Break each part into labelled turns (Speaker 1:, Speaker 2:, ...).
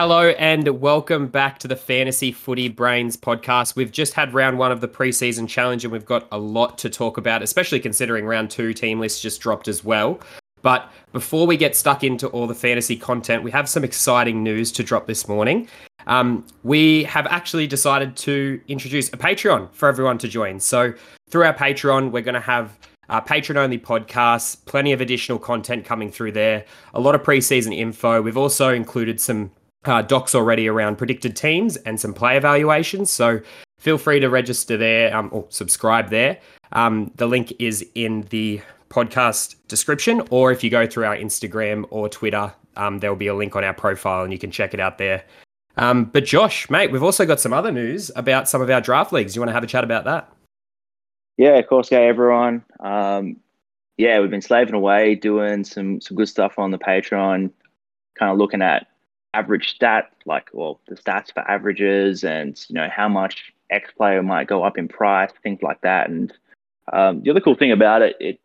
Speaker 1: Hello and welcome back to the Fantasy Footy Brains podcast. We've just had round one of the preseason challenge and we've got a lot to talk about, especially considering round two team lists just dropped as well. But before we get stuck into all the fantasy content, we have some exciting news to drop this morning. Um, we have actually decided to introduce a Patreon for everyone to join. So through our Patreon, we're going to have uh, patron only podcasts, plenty of additional content coming through there, a lot of preseason info. We've also included some uh, docs already around predicted teams and some play evaluations. So feel free to register there um, or subscribe there. Um, the link is in the podcast description, or if you go through our Instagram or Twitter, um, there will be a link on our profile and you can check it out there. Um, but Josh, mate, we've also got some other news about some of our draft leagues. You want to have a chat about that?
Speaker 2: Yeah, of course, go everyone. Um, yeah, we've been slaving away doing some some good stuff on the Patreon, kind of looking at average stat, like well, the stats for averages and you know how much X player might go up in price, things like that. And um, the other cool thing about it, it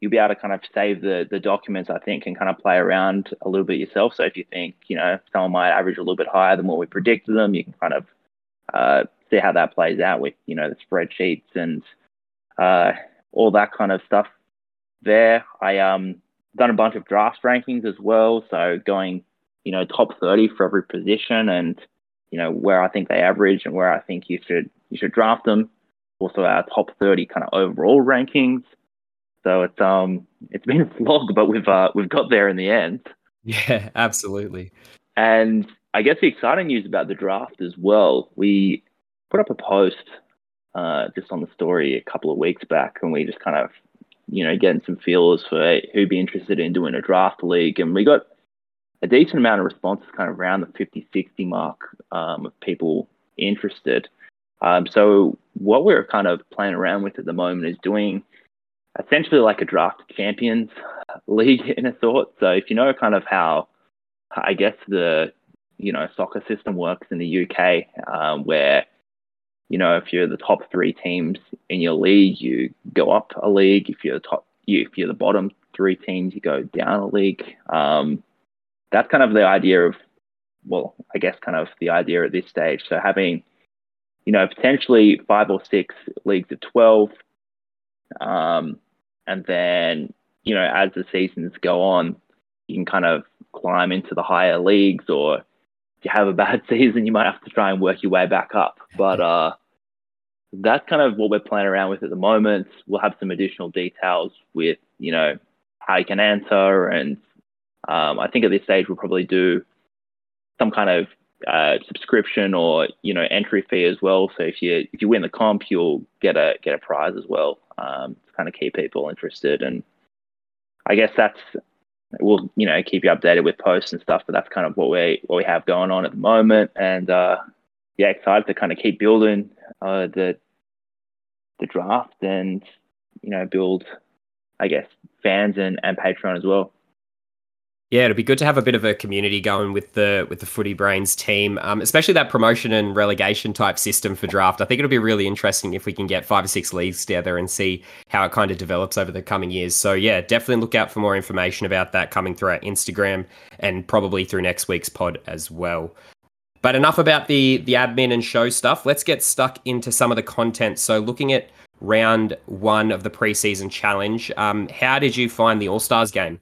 Speaker 2: you'll be able to kind of save the the documents, I think, and kind of play around a little bit yourself. So if you think you know someone might average a little bit higher than what we predicted them, you can kind of uh, see how that plays out with you know the spreadsheets and uh, all that kind of stuff. There, I um done a bunch of draft rankings as well. So going you know, top 30 for every position and, you know, where I think they average and where I think you should you should draft them. Also our top 30 kind of overall rankings. So it's um it's been a slog, but we've uh, we've got there in the end.
Speaker 1: Yeah, absolutely.
Speaker 2: And I guess the exciting news about the draft as well, we put up a post uh, just on the story a couple of weeks back, and we just kind of, you know, getting some feelers for who'd be interested in doing a draft league, and we got a decent amount of responses, kind of around the 50, 60 mark um, of people interested. Um, so what we're kind of playing around with at the moment is doing essentially like a draft champions league in a sort. So if you know kind of how, I guess the you know soccer system works in the UK, um, where you know if you're the top three teams in your league, you go up a league. If you're the top, you, if you're the bottom three teams, you go down a league. Um, that's kind of the idea of, well, I guess kind of the idea at this stage. So having, you know, potentially five or six leagues of 12. Um, and then, you know, as the seasons go on, you can kind of climb into the higher leagues or if you have a bad season, you might have to try and work your way back up. But uh, that's kind of what we're playing around with at the moment. We'll have some additional details with, you know, how you can enter and um, I think at this stage we'll probably do some kind of uh, subscription or you know entry fee as well. So if you if you win the comp, you'll get a get a prize as well um, to kind of keep people interested. And I guess that's we'll you know keep you updated with posts and stuff. But that's kind of what we what we have going on at the moment. And uh, yeah, excited to kind of keep building uh, the the draft and you know build I guess fans and and Patreon as well.
Speaker 1: Yeah, it'd be good to have a bit of a community going with the with the Footy Brains team, um, especially that promotion and relegation type system for draft. I think it'll be really interesting if we can get five or six leagues together and see how it kind of develops over the coming years. So yeah, definitely look out for more information about that coming through our Instagram and probably through next week's pod as well. But enough about the the admin and show stuff. Let's get stuck into some of the content. So looking at round one of the preseason challenge, um, how did you find the All Stars game?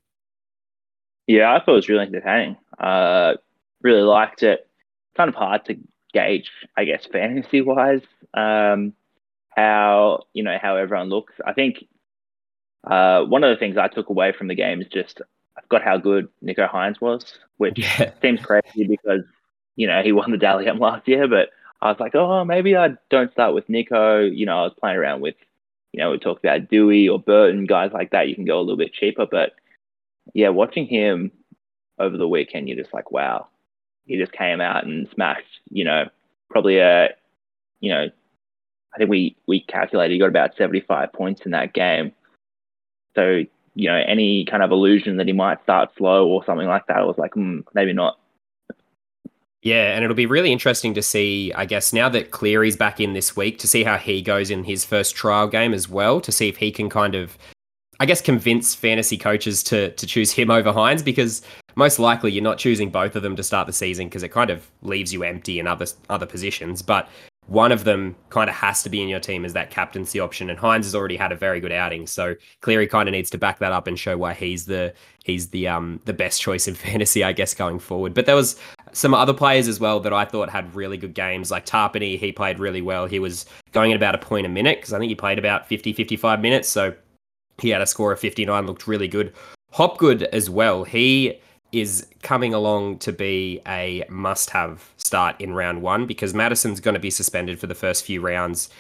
Speaker 2: Yeah, I thought it was really entertaining. Uh, really liked it. Kind of hard to gauge, I guess, fantasy wise, um, how you know how everyone looks. I think uh, one of the things I took away from the game is just I forgot how good Nicho Hynes was, which yeah. seems crazy because you know he won the Dally M last year, but I was like, oh, maybe I don't start with Nico. You know, I was playing around with, you know, we talked about Dewey or Burton, guys like that. You can go a little bit cheaper, but yeah, watching him over the weekend, you're just like, wow, he just came out and smashed, you know, probably a, you know, I think we we calculated he got about 75 points in that game. So, you know, any kind of illusion that he might start slow or something like that, I was like, hmm, maybe not.
Speaker 1: Yeah, and it'll be really interesting to see, I guess, now that Cleary's back in this week, to see how he goes in his first trial game as well, to see if he can kind of I guess convince fantasy coaches to to choose him over Hynes because most likely you're not choosing both of them to start the season because it kind of leaves you empty in other other positions. But one of them kind of has to be in your team as that captaincy option. And Hynes has already had a very good outing, so Cleary kind of needs to back that up and show why he's the he's the um the best choice in fantasy, I guess, going forward. But there was some other players as well that I thought had really good games, like Tapine. He played really well. He was going at about a point a minute because I think he played about 50, 55 minutes. So he had a score of 59, looked really good. Hopgood as well. He is coming along to be a must have start in round one because Matterson's going to be suspended for the first few rounds.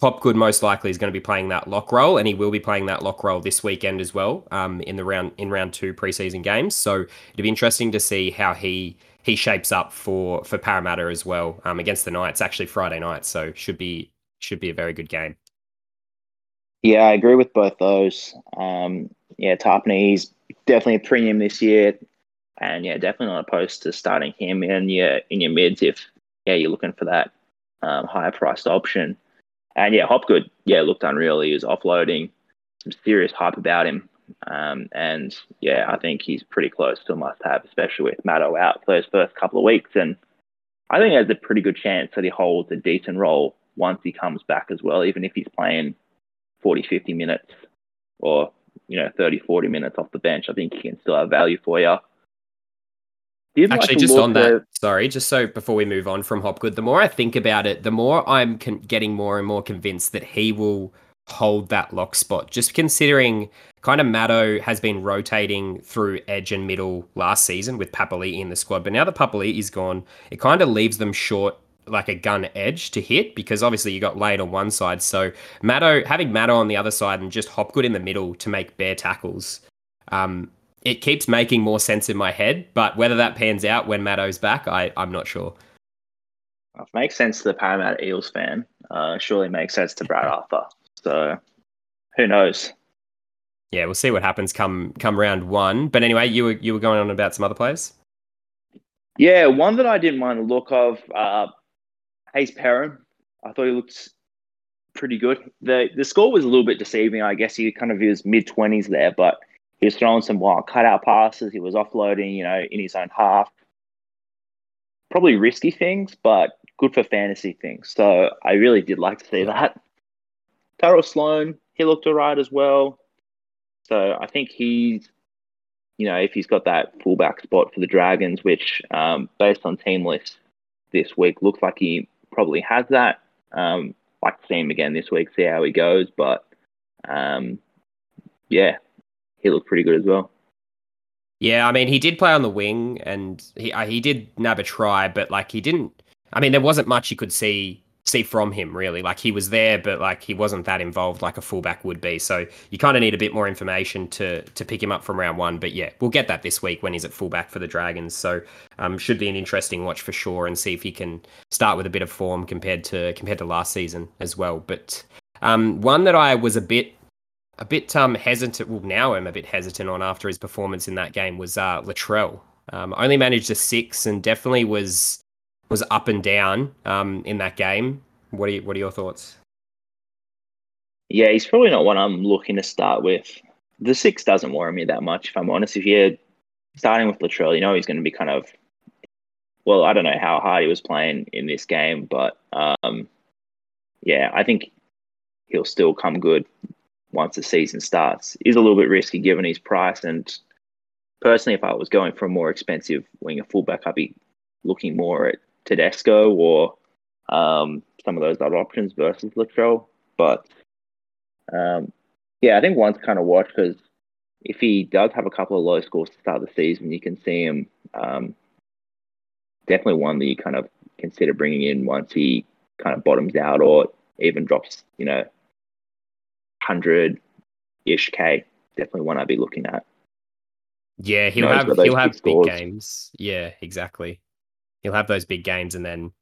Speaker 1: Hopgood most likely is going to be playing that lock role, and he will be playing that lock role this weekend as well um, in the round in round two preseason games. So it'll be interesting to see how he he shapes up for for Parramatta as well um, against the Knights. Actually, Friday night, so should be should be a very good game.
Speaker 2: Yeah, I agree with both those. Um, yeah, he's definitely a premium this year. And yeah, definitely not opposed to starting him in your in your mids if yeah you're looking for that um, higher priced option. And yeah, Hopgood yeah looked unreal. He was offloading some serious hype about him. Um, and yeah, I think he's pretty close to a must have, especially with Matto out for those first couple of weeks. And I think there's a pretty good chance that he holds a decent role once he comes back as well, even if he's playing 40, 50 minutes or, you know, 30, 40 minutes off the bench. I think he can still have value for you.
Speaker 1: Actually, just on that, sorry, just so before we move on from Hopgood, the more I think about it, the more I'm con- getting more and more convinced that he will hold that lock spot. Just considering kind of Matto has been rotating through edge and middle last season with Papali in the squad, but now that Papali is gone, it kind of leaves them short like a gun edge to hit because obviously you got Lane on one side. So Matto having Matto on the other side and just Hopgood in the middle to make bare tackles. Um, it keeps making more sense in my head, but whether that pans out when Matto's back, I, I'm not sure.
Speaker 2: It makes sense to the Parramatta Eels fan. Uh, surely makes sense to Brad Arthur. So who knows?
Speaker 1: Yeah, we'll see what happens come come round one. But anyway, you were you were going on about some other players.
Speaker 2: Yeah, one that I didn't mind the look of, uh, Hayze Perham. I thought he looked pretty good. the The score was a little bit deceiving. I guess he kind of was mid twenties there, but he was throwing some wild cutout passes. He was offloading, you know, in his own half. Probably risky things, but good for fantasy things. So I really did like to see that. Tyrell Sloan, he looked all right as well. So I think he's, you know, if he's got that fullback spot for the Dragons, which um, based on team list this week looks like he probably has that. Um, like to see him again this week, see how he goes. But um, yeah, he looked pretty good as well.
Speaker 1: Yeah, I mean, he did play on the wing, and he uh, he did nab a try, but like he didn't. I mean, there wasn't much you could see see from him really. Like he was there, but like he wasn't that involved like a fullback would be. So you kind of need a bit more information to to pick him up from round one. But yeah, we'll get that this week when he's at fullback for the Dragons. So um, should be an interesting watch for sure, and see if he can start with a bit of form compared to compared to last season as well. But um, one that I was a bit a bit um, hesitant. Well, now I'm a bit hesitant on after his performance in that game was uh, Latrell. Um, only managed a six and definitely was was up and down um, in that game. What are you, what are your thoughts?
Speaker 2: Yeah, he's probably not one I'm looking to start with. The six doesn't worry me that much, if I'm honest. If you're starting with Latrell, you know he's going to be kind of well, I don't know how hard he was playing in this game, but um, yeah, I think he'll still come good once the season starts is a little bit risky given his price. And personally, if I was going for a more expensive winger fullback, I'd be looking more at Tedesco or um, some of those other options versus Latrell. But um, yeah, I think one's kind of watch because if he does have a couple of low scores to start the season, you can see him um, definitely one that you kind of consider bringing in once he kind of bottoms out or even drops, you know, hundred ish k. Definitely one I'd be looking at.
Speaker 1: Yeah, he'll have he'll have big scores. games. Yeah, exactly. He'll have those big games, and then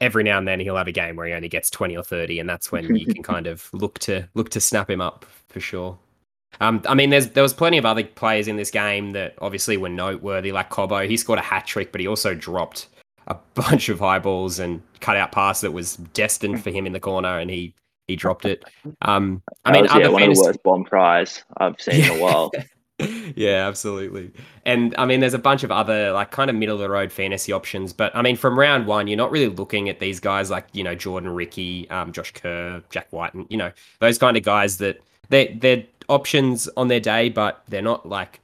Speaker 1: every now and then he'll have a game where he only gets twenty or thirty, and that's when you can kind of look to look to snap him up for sure. Um, I mean, there's there was plenty of other players in this game that obviously were noteworthy, like Cobbo. He scored a hat trick, but he also dropped a bunch of high balls and cut out pass that was destined for him in the corner, and he he dropped it. Um, I mean,
Speaker 2: was, yeah, one fantasy... of the worst bomb tries I've seen yeah. in a while.
Speaker 1: yeah, absolutely. And I mean, there's a bunch of other like kind of middle of the road fantasy options, but I mean, from round one, you're not really looking at these guys like you know Jordan Riki, um, Josh Kerr, Jack White, and you know those kind of guys that they they're options on their day, but they're not like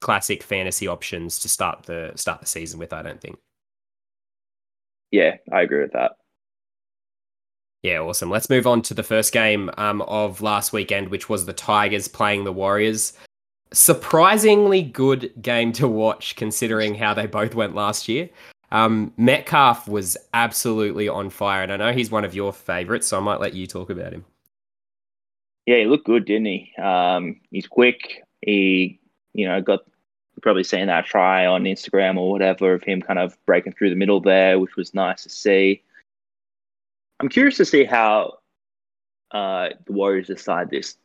Speaker 1: classic fantasy options to start the start the season with. I don't think.
Speaker 2: Yeah, I agree with that.
Speaker 1: Yeah, awesome. Let's move on to the first game um, of last weekend, which was the Tigers playing the Warriors surprisingly good game to watch considering how they both went last year. Um, Metcalf was absolutely on fire, and I know he's one of your favorites, so I might let you talk about him.
Speaker 2: Yeah, he looked good, didn't he? Um, he's quick. He, you know, got probably seen that try on Instagram or whatever of him kind of breaking through the middle there, which was nice to see. I'm curious to see how uh, the Warriors decide this,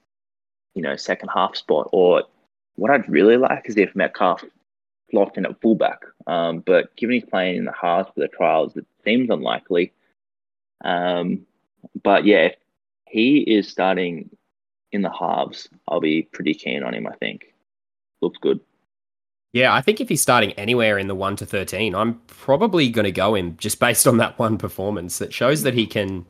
Speaker 2: you know, second half spot, or what I'd really like is if Metcalf locked in at fullback. Um, but given he's playing in the halves for the trials, it seems unlikely. Um, but yeah, if he is starting in the halves, I'll be pretty keen on him, I think. Looks good.
Speaker 1: Yeah, I think if he's starting anywhere in the 1 to 13, I'm probably going to go him just based on that one performance that shows that he can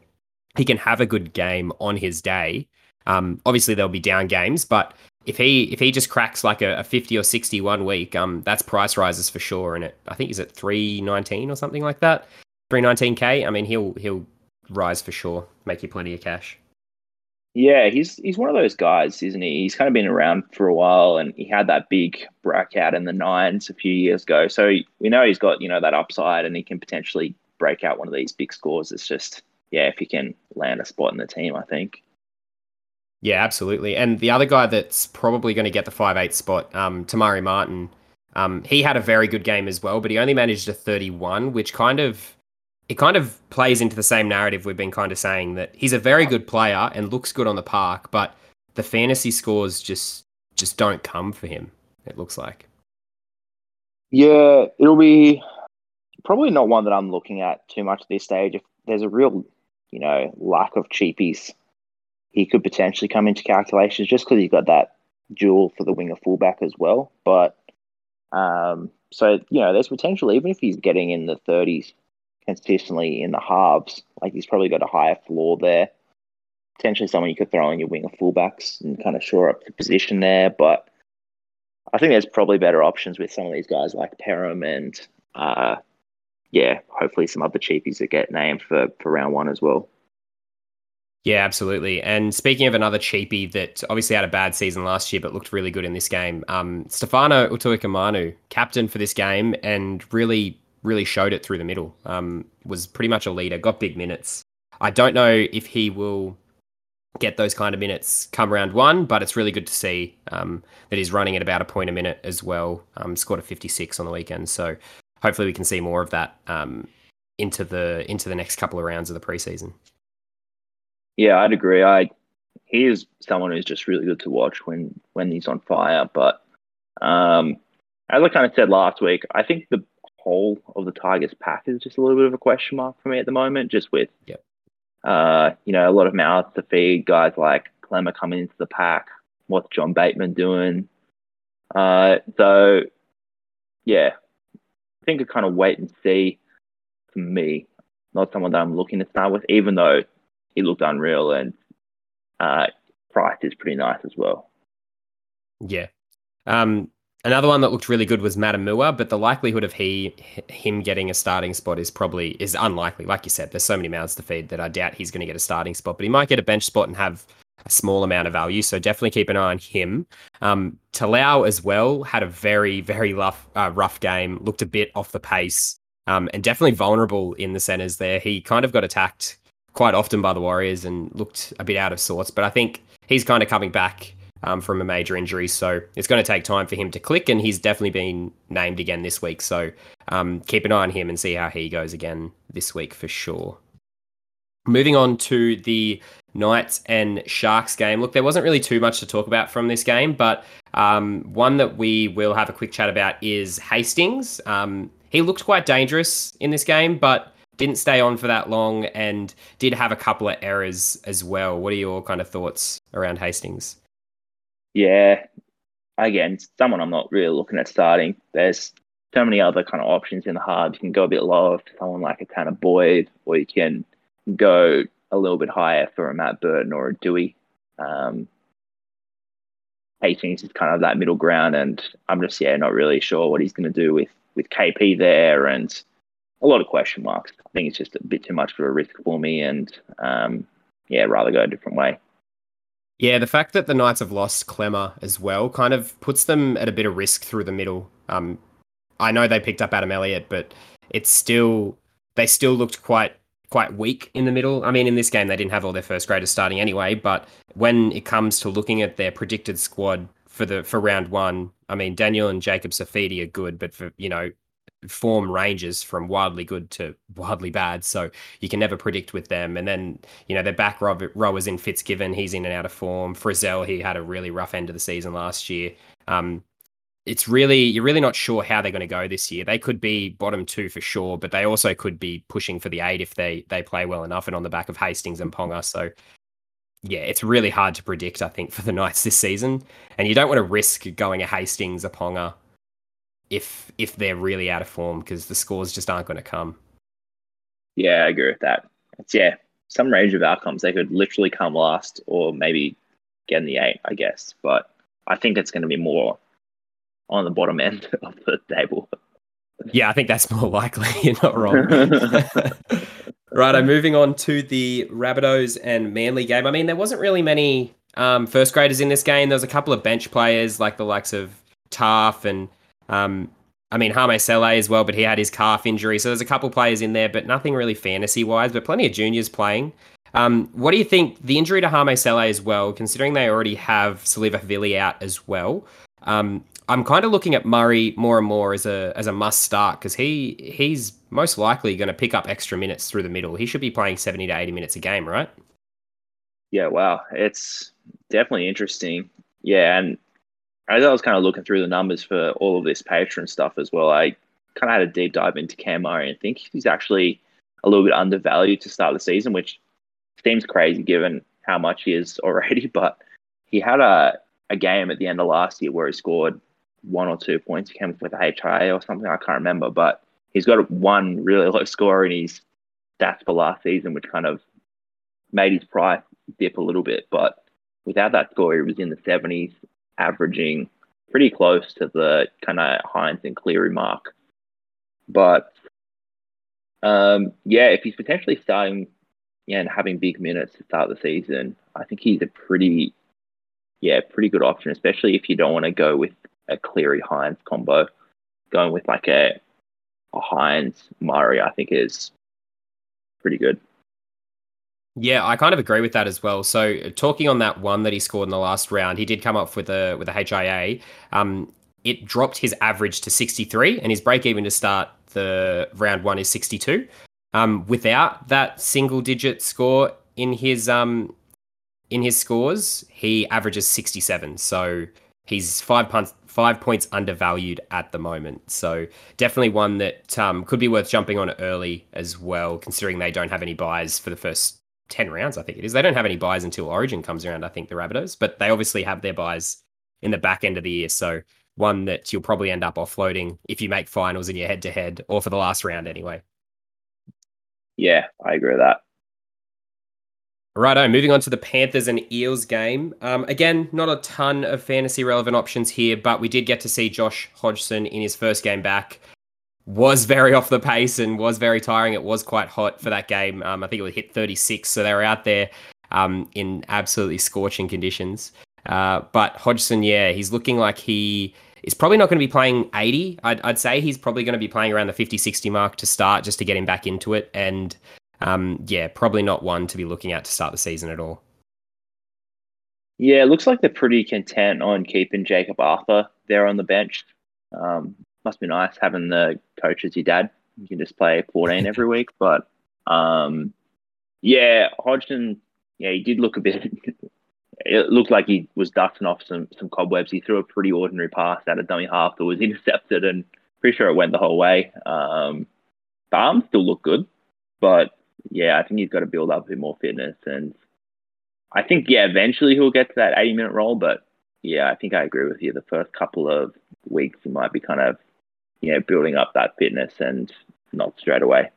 Speaker 1: he can have a good game on his day. Um, obviously there'll be down games, but if he if he just cracks like a, a 50 or 60 one week, um, that's price rises for sure. And it, I think is it 319 or something like that, 319k. I mean, he'll he'll rise for sure, make you plenty of cash.
Speaker 2: Yeah, he's he's one of those guys, isn't he? He's kind of been around for a while, and he had that big breakout in the nines a few years ago. So we know he's got you know that upside, and he can potentially break out one of these big scores. It's just yeah, if he can land a spot in the team, I think.
Speaker 1: Yeah, absolutely. And the other guy that's probably going to get the five eight spot, um, Te-Maire Martin, um, he had a very good game as well, but he only managed a 31, which kind of it kind of plays into the same narrative we've been kind of saying that he's a very good player and looks good on the park, but the fantasy scores just just don't come for him. It looks like.
Speaker 2: Yeah, it'll be probably not one that I'm looking at too much at this stage. If there's a real, you know, lack of cheapies he could potentially come into calculations just because he's got that dual for the winger fullback as well. But um, so you know, there's potential even if he's getting in the 30s consistently in the halves. Like he's probably got a higher floor there. Potentially someone you could throw in your winger fullbacks and kind of shore up the position there. But I think there's probably better options with some of these guys like Perham and uh, yeah, hopefully some other cheapies that get named for for round one as well.
Speaker 1: Yeah, absolutely. And speaking of another cheapie that obviously had a bad season last year but looked really good in this game, um, Stefano Utoikamanu, captain for this game, and really, really showed it through the middle. Um, was pretty much a leader, got big minutes. I don't know if he will get those kind of minutes come round one, but it's really good to see um, that he's running at about a point a minute as well. Um, scored a 56 on the weekend, so hopefully we can see more of that um, into the into the next couple of rounds of the preseason.
Speaker 2: Yeah, I'd agree. I he is someone who's just really good to watch when when he's on fire. But um, as I kind of said last week, I think the whole of the Tigers pack is just a little bit of a question mark for me at the moment. Just with
Speaker 1: yep.
Speaker 2: uh, you know, a lot of mouths to feed. Guys like Klemmer coming into the pack. What's John Bateman doing? Uh, so yeah, I think I kind of wait and see. For me, not someone that I'm looking to start with, even though he looked unreal, and uh, price is pretty nice as well.
Speaker 1: Yeah. Um, another one that looked really good was Matamua, but the likelihood of he him getting a starting spot is probably is unlikely. Like you said, there's so many mouths to feed that I doubt he's going to get a starting spot, but he might get a bench spot and have a small amount of value. So definitely keep an eye on him. Um, Talau as well had a very very rough uh, rough game. Looked a bit off the pace. Um, and definitely vulnerable in the centers there. He kind of got attacked quite often by the Warriors and looked a bit out of sorts. But I think he's kind of coming back um, from a major injury, so it's going to take time for him to click. And he's definitely been named again this week, so um, keep an eye on him and see how he goes again this week for sure. Moving on to the Knights and Sharks game. Look, there wasn't really too much to talk about from this game, but um, one that we will have a quick chat about is Hastings. Um, he looked quite dangerous in this game, but didn't stay on for that long and did have a couple of errors as well. What are your kind of thoughts around Hastings?
Speaker 2: Yeah, again, someone I'm not really looking at starting. There's so many other kind of options in the hard. You can go a bit lower for someone like a Tanah Boyd, or you can go a little bit higher for a Matt Burton or a Dewey. Um, Hastings is kind of that middle ground, and I'm just yeah not really sure what he's going to do with with KP there, and a lot of question marks. I think it's just a bit too much of a risk for me, and um, yeah, rather go a different way.
Speaker 1: Yeah, the fact that the Knights have lost Klemmer as well kind of puts them at a bit of risk through the middle. Um, I know they picked up Adam Elliott, but it's still they still looked quite quite weak in the middle. I mean, in this game they didn't have all their first graders starting anyway, but when it comes to looking at their predicted squad for the for round one, I mean Daniel and Jacob Saifiti are good, but for you know form ranges from wildly good to wildly bad. So you can never predict with them. And then, you know, their back row, rowers in Fitzgibbon, he's in and out of form. Frizell, he had a really rough end of the season last year. Um, it's really, you're really not sure how they're going to go this year. They could be bottom two for sure, but they also could be pushing for the eight if they they play well enough and on the back of Hastings and Ponga. So yeah, it's really hard to predict, I think, for the Knights this season. And you don't want to risk going a Hastings, a Ponga, if if they're really out of form because the scores just aren't going to come.
Speaker 2: Yeah, I agree with that. It's yeah, some range of outcomes. They could literally come last or maybe get in the eight, I guess. But I think it's going to be more on the bottom end of the table.
Speaker 1: Yeah, I think that's more likely. You're not wrong. right, I'm moving on to the Rabbitohs and Manly game. I mean, there wasn't really many um, first graders in this game. There was a couple of bench players like the likes of Taaffe and um, I mean, Hame Sele as well, but he had his calf injury. So there's a couple players in there, but nothing really fantasy wise, but plenty of juniors playing. Um, what do you think? The injury to Hame Sele as well, considering they already have Siliva Havili out as well. Um, I'm kind of looking at Murray more and more as a as a must start because he he's most likely going to pick up extra minutes through the middle. He should be playing 70 to 80 minutes a game, right?
Speaker 2: Yeah, wow, it's definitely interesting. Yeah, and as I was kind of looking through the numbers for all of this Patreon stuff as well, I kind of had a deep dive into Cam Murray and think he's actually a little bit undervalued to start the season, which seems crazy given how much he is already. But he had a, a game at the end of last year where he scored one or two points. He came with a HIA or something, I can't remember. But he's got one really low score in his stats for last season, which kind of made his price dip a little bit. But without that score, he was in the 70s averaging pretty close to the kind of Hynes and Cleary mark. But um, yeah, if he's potentially starting yeah, and having big minutes to start the season, I think he's a pretty yeah, pretty good option, especially if you don't want to go with a Cleary Hynes combo. Going with like a a Hynes Murray, I think is pretty good.
Speaker 1: Yeah, I kind of agree with that as well. So, talking on that one that he scored in the last round, he did come up with a with a HIA. Um, it dropped his average to 63, and his break even to start the round one is 62. Um, without that single digit score in his um in his scores, he averages 67. So he's five points five points undervalued at the moment. So definitely one that um, could be worth jumping on early as well, considering they don't have any buys for the first 10 rounds, I think it is. They don't have any buys until Origin comes around, I think, the Rabbitohs, but they obviously have their buys in the back end of the year. So one that you'll probably end up offloading if you make finals in your head to head or for the last round anyway.
Speaker 2: Yeah, I agree with that.
Speaker 1: Righto, moving on to the Panthers and Eels game. Um, again, not a ton of fantasy relevant options here, but we did get to see Josh Hodgson in his first game back was very off the pace and was very tiring. It was quite hot for that game. Um, I think it would hit 36, so they were out there um, in absolutely scorching conditions. Uh, but Hodgson, yeah, he's looking like he is probably not going to be playing 80. I'd, I'd say he's probably going to be playing around the 50 60 mark to start just to get him back into it. And um, yeah, probably not one to be looking at to start the season at all.
Speaker 2: Yeah, it looks like they're pretty content on keeping Jacob Arthur there on the bench. Um, must be nice having the coach as your dad. You can just play 14 every week. But um, yeah, Hodgson, yeah, he did look a bit. it looked like he was dusting off some some cobwebs. He threw a pretty ordinary pass at a dummy half that was intercepted, and pretty sure it went the whole way. Um, the arms still look good, but yeah, I think he's got to build up a bit more fitness, and I think yeah, eventually he'll get to that 80 minute role, but yeah, I think I agree with you. The first couple of weeks, you might be kind of, you know, building up that fitness and not straight away.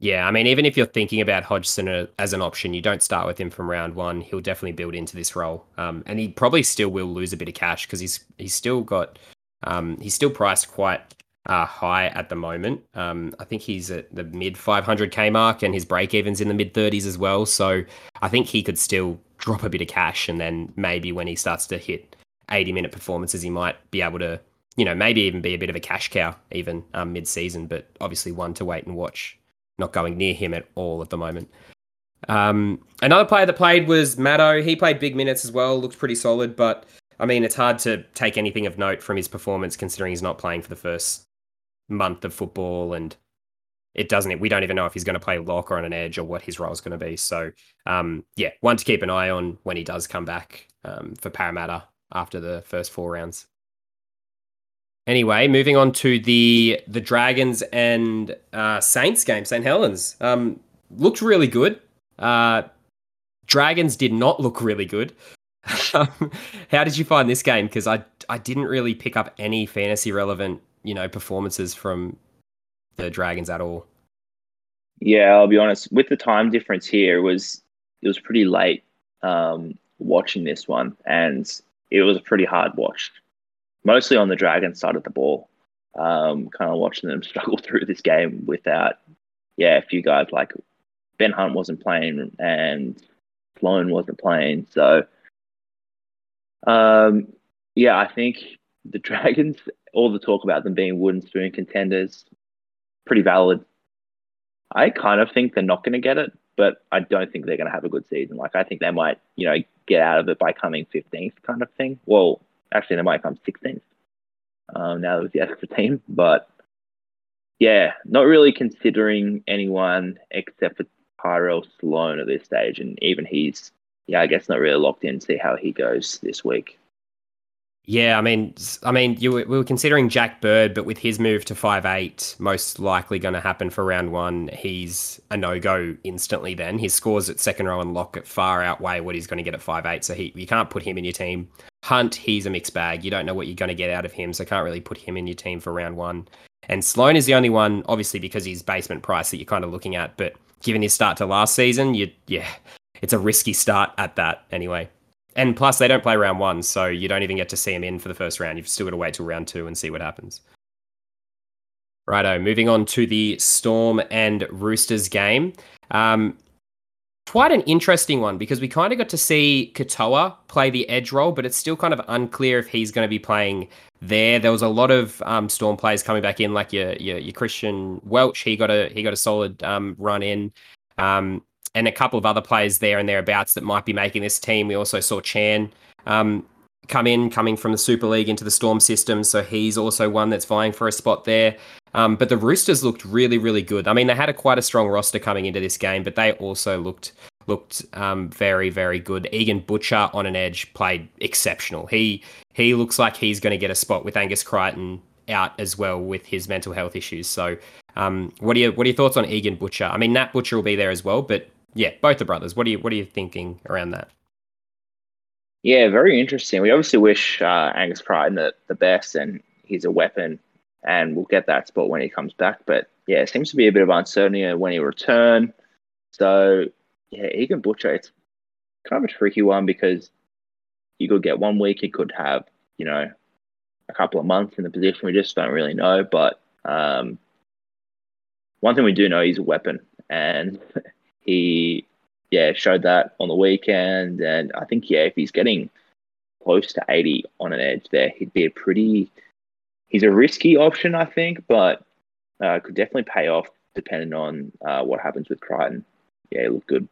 Speaker 1: Yeah, I mean, even if you're thinking about Hodgson as an option, you don't start with him from round one. He'll definitely build into this role, um, and he probably still will lose a bit of cash because he's he's still got um, he's still priced quite uh, high at the moment. Um, I think he's at the mid 500k mark, and his break even's in the mid 30s as well. So I think he could still drop a bit of cash, and then maybe when he starts to hit 80 minute performances, he might be able to, you know, maybe even be a bit of a cash cow even um, mid season. But obviously, one to wait and watch. Not going near him at all at the moment. Um, another player that played was Maddo. He played big minutes as well, looked pretty solid, but I mean, it's hard to take anything of note from his performance considering he's not playing for the first month of football and it doesn't we don't even know if he's going to play lock or on an edge or what his role is going to be so um, yeah one to keep an eye on when he does come back um, for parramatta after the first four rounds anyway moving on to the the dragons and uh, saints game st helens um, looked really good uh, dragons did not look really good how did you find this game because i i didn't really pick up any fantasy relevant you know performances from the Dragons at all.
Speaker 2: Yeah, I'll be honest. With the time difference here, it was it was pretty late um, watching this one, and it was a pretty hard watch. Mostly on the Dragons side of the ball, um, kind of watching them struggle through this game without, yeah, a few guys like Ben Hunt wasn't playing and Sloan wasn't playing, so um, yeah, I think the Dragons all the talk about them being wooden spoon contenders, pretty valid. I kind of think they're not going to get it, but I don't think they're going to have a good season. Like I think they might, you know, get out of it by coming 15th kind of thing. Well, actually, they might come 16th um, now that was the extra team. But yeah, not really considering anyone except for Tyrell Sloan at this stage, and even he's, yeah, I guess not really locked in. See how he goes this week.
Speaker 1: Yeah, I mean, I mean, you we were considering Jack Bird, but with his move to five eight, most likely going to happen for round one, he's a no go instantly. Then his scores at second row and lock at far outweigh what he's going to get at five eight, so he you can't put him in your team. Hunt, he's a mixed bag. You don't know what you're going to get out of him, so can't really put him in your team for round one. And Sloan is the only one, obviously because he's basement price that you're kind of looking at. But given his start to last season, you yeah, it's a risky start at that anyway. And plus, they don't play round one, so you don't even get to see them in for the first round. You've still got to wait till round two and see what happens. Righto, moving on to the Storm and Roosters game. Um, quite an interesting one because we kind of got to see Katoa play the edge role, but it's still kind of unclear if he's going to be playing there. There was a lot of um, Storm players coming back in, like your your, your Christian Welch. He got a he got a solid um, run in. Um, and a couple of other players there and thereabouts that might be making this team. We also saw Chan um, come in, coming from the Super League into the Storm system, so he's also one that's vying for a spot there. Um, but the Roosters looked really, really good. I mean, they had a quite a strong roster coming into this game, but they also looked looked um, very, very good. Egan Butcher on an edge played exceptional. He he looks like he's going to get a spot with Angus Crichton out as well with his mental health issues. So, um, what are your what are your thoughts on Egan Butcher? I mean, Nat Butcher will be there as well, but yeah, both the brothers. What are you What are you thinking around that?
Speaker 2: Yeah, very interesting. We obviously wish uh, Angus Crichton the, the best, and he's a weapon, and we'll get that spot when he comes back. But yeah, it seems to be a bit of uncertainty when he return. So yeah, Egan Butcher, it's kind of a tricky one because you could get one week, he could have you know a couple of months in the position. We just don't really know. But um, one thing we do know, he's a weapon, and he yeah showed that on the weekend, and I think yeah, if he's getting close to 80 on an edge there, he'd be a pretty. He's a risky option, I think, but uh, could definitely pay off depending on uh, what happens with Crichton. Yeah, he looked good.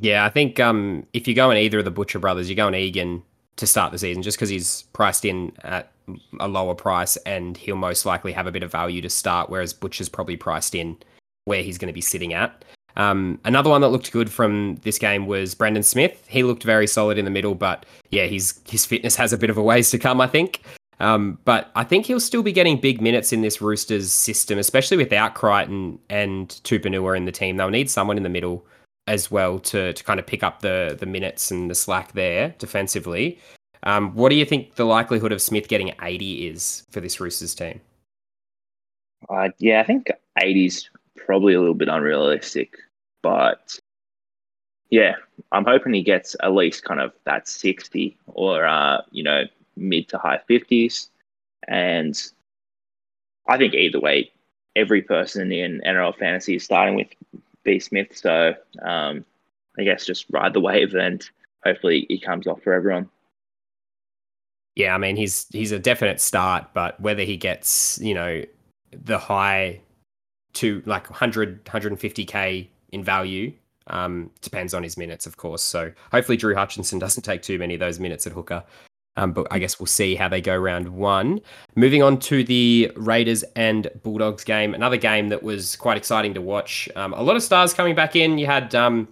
Speaker 1: Yeah, I think um, if you go in either of the Butcher brothers, you go in Egan to start the season just because he's priced in at a lower price and he'll most likely have a bit of value to start, whereas Butcher's probably priced in where he's going to be sitting at. Um, another one that looked good from this game was Brandon Smith. He looked very solid in the middle, but yeah, his his fitness has a bit of a ways to come, I think. Um, but I think he'll still be getting big minutes in this Roosters system, especially without Crichton and Tupouniua in the team. They'll need someone in the middle as well to to kind of pick up the the minutes and the slack there defensively. Um, what do you think the likelihood of Smith getting 80 is for this Roosters team?
Speaker 2: Uh, yeah, I think 80 is probably a little bit unrealistic, but yeah, I'm hoping he gets at least kind of that 60 or, uh, you know, mid to high 50s. And I think either way, every person in NRL fantasy is starting with B. Smith. So um, I guess just ride the wave and hopefully he comes off for everyone.
Speaker 1: Yeah, I mean he's he's a definite start, but whether he gets you know the high to like 100 150k in value um, depends on his minutes, of course. So hopefully Drew Hutchison doesn't take too many of those minutes at hooker. Um, but I guess we'll see how they go round one. Moving on to the Raiders and Bulldogs game, another game that was quite exciting to watch. Um, a lot of stars coming back in. You had um,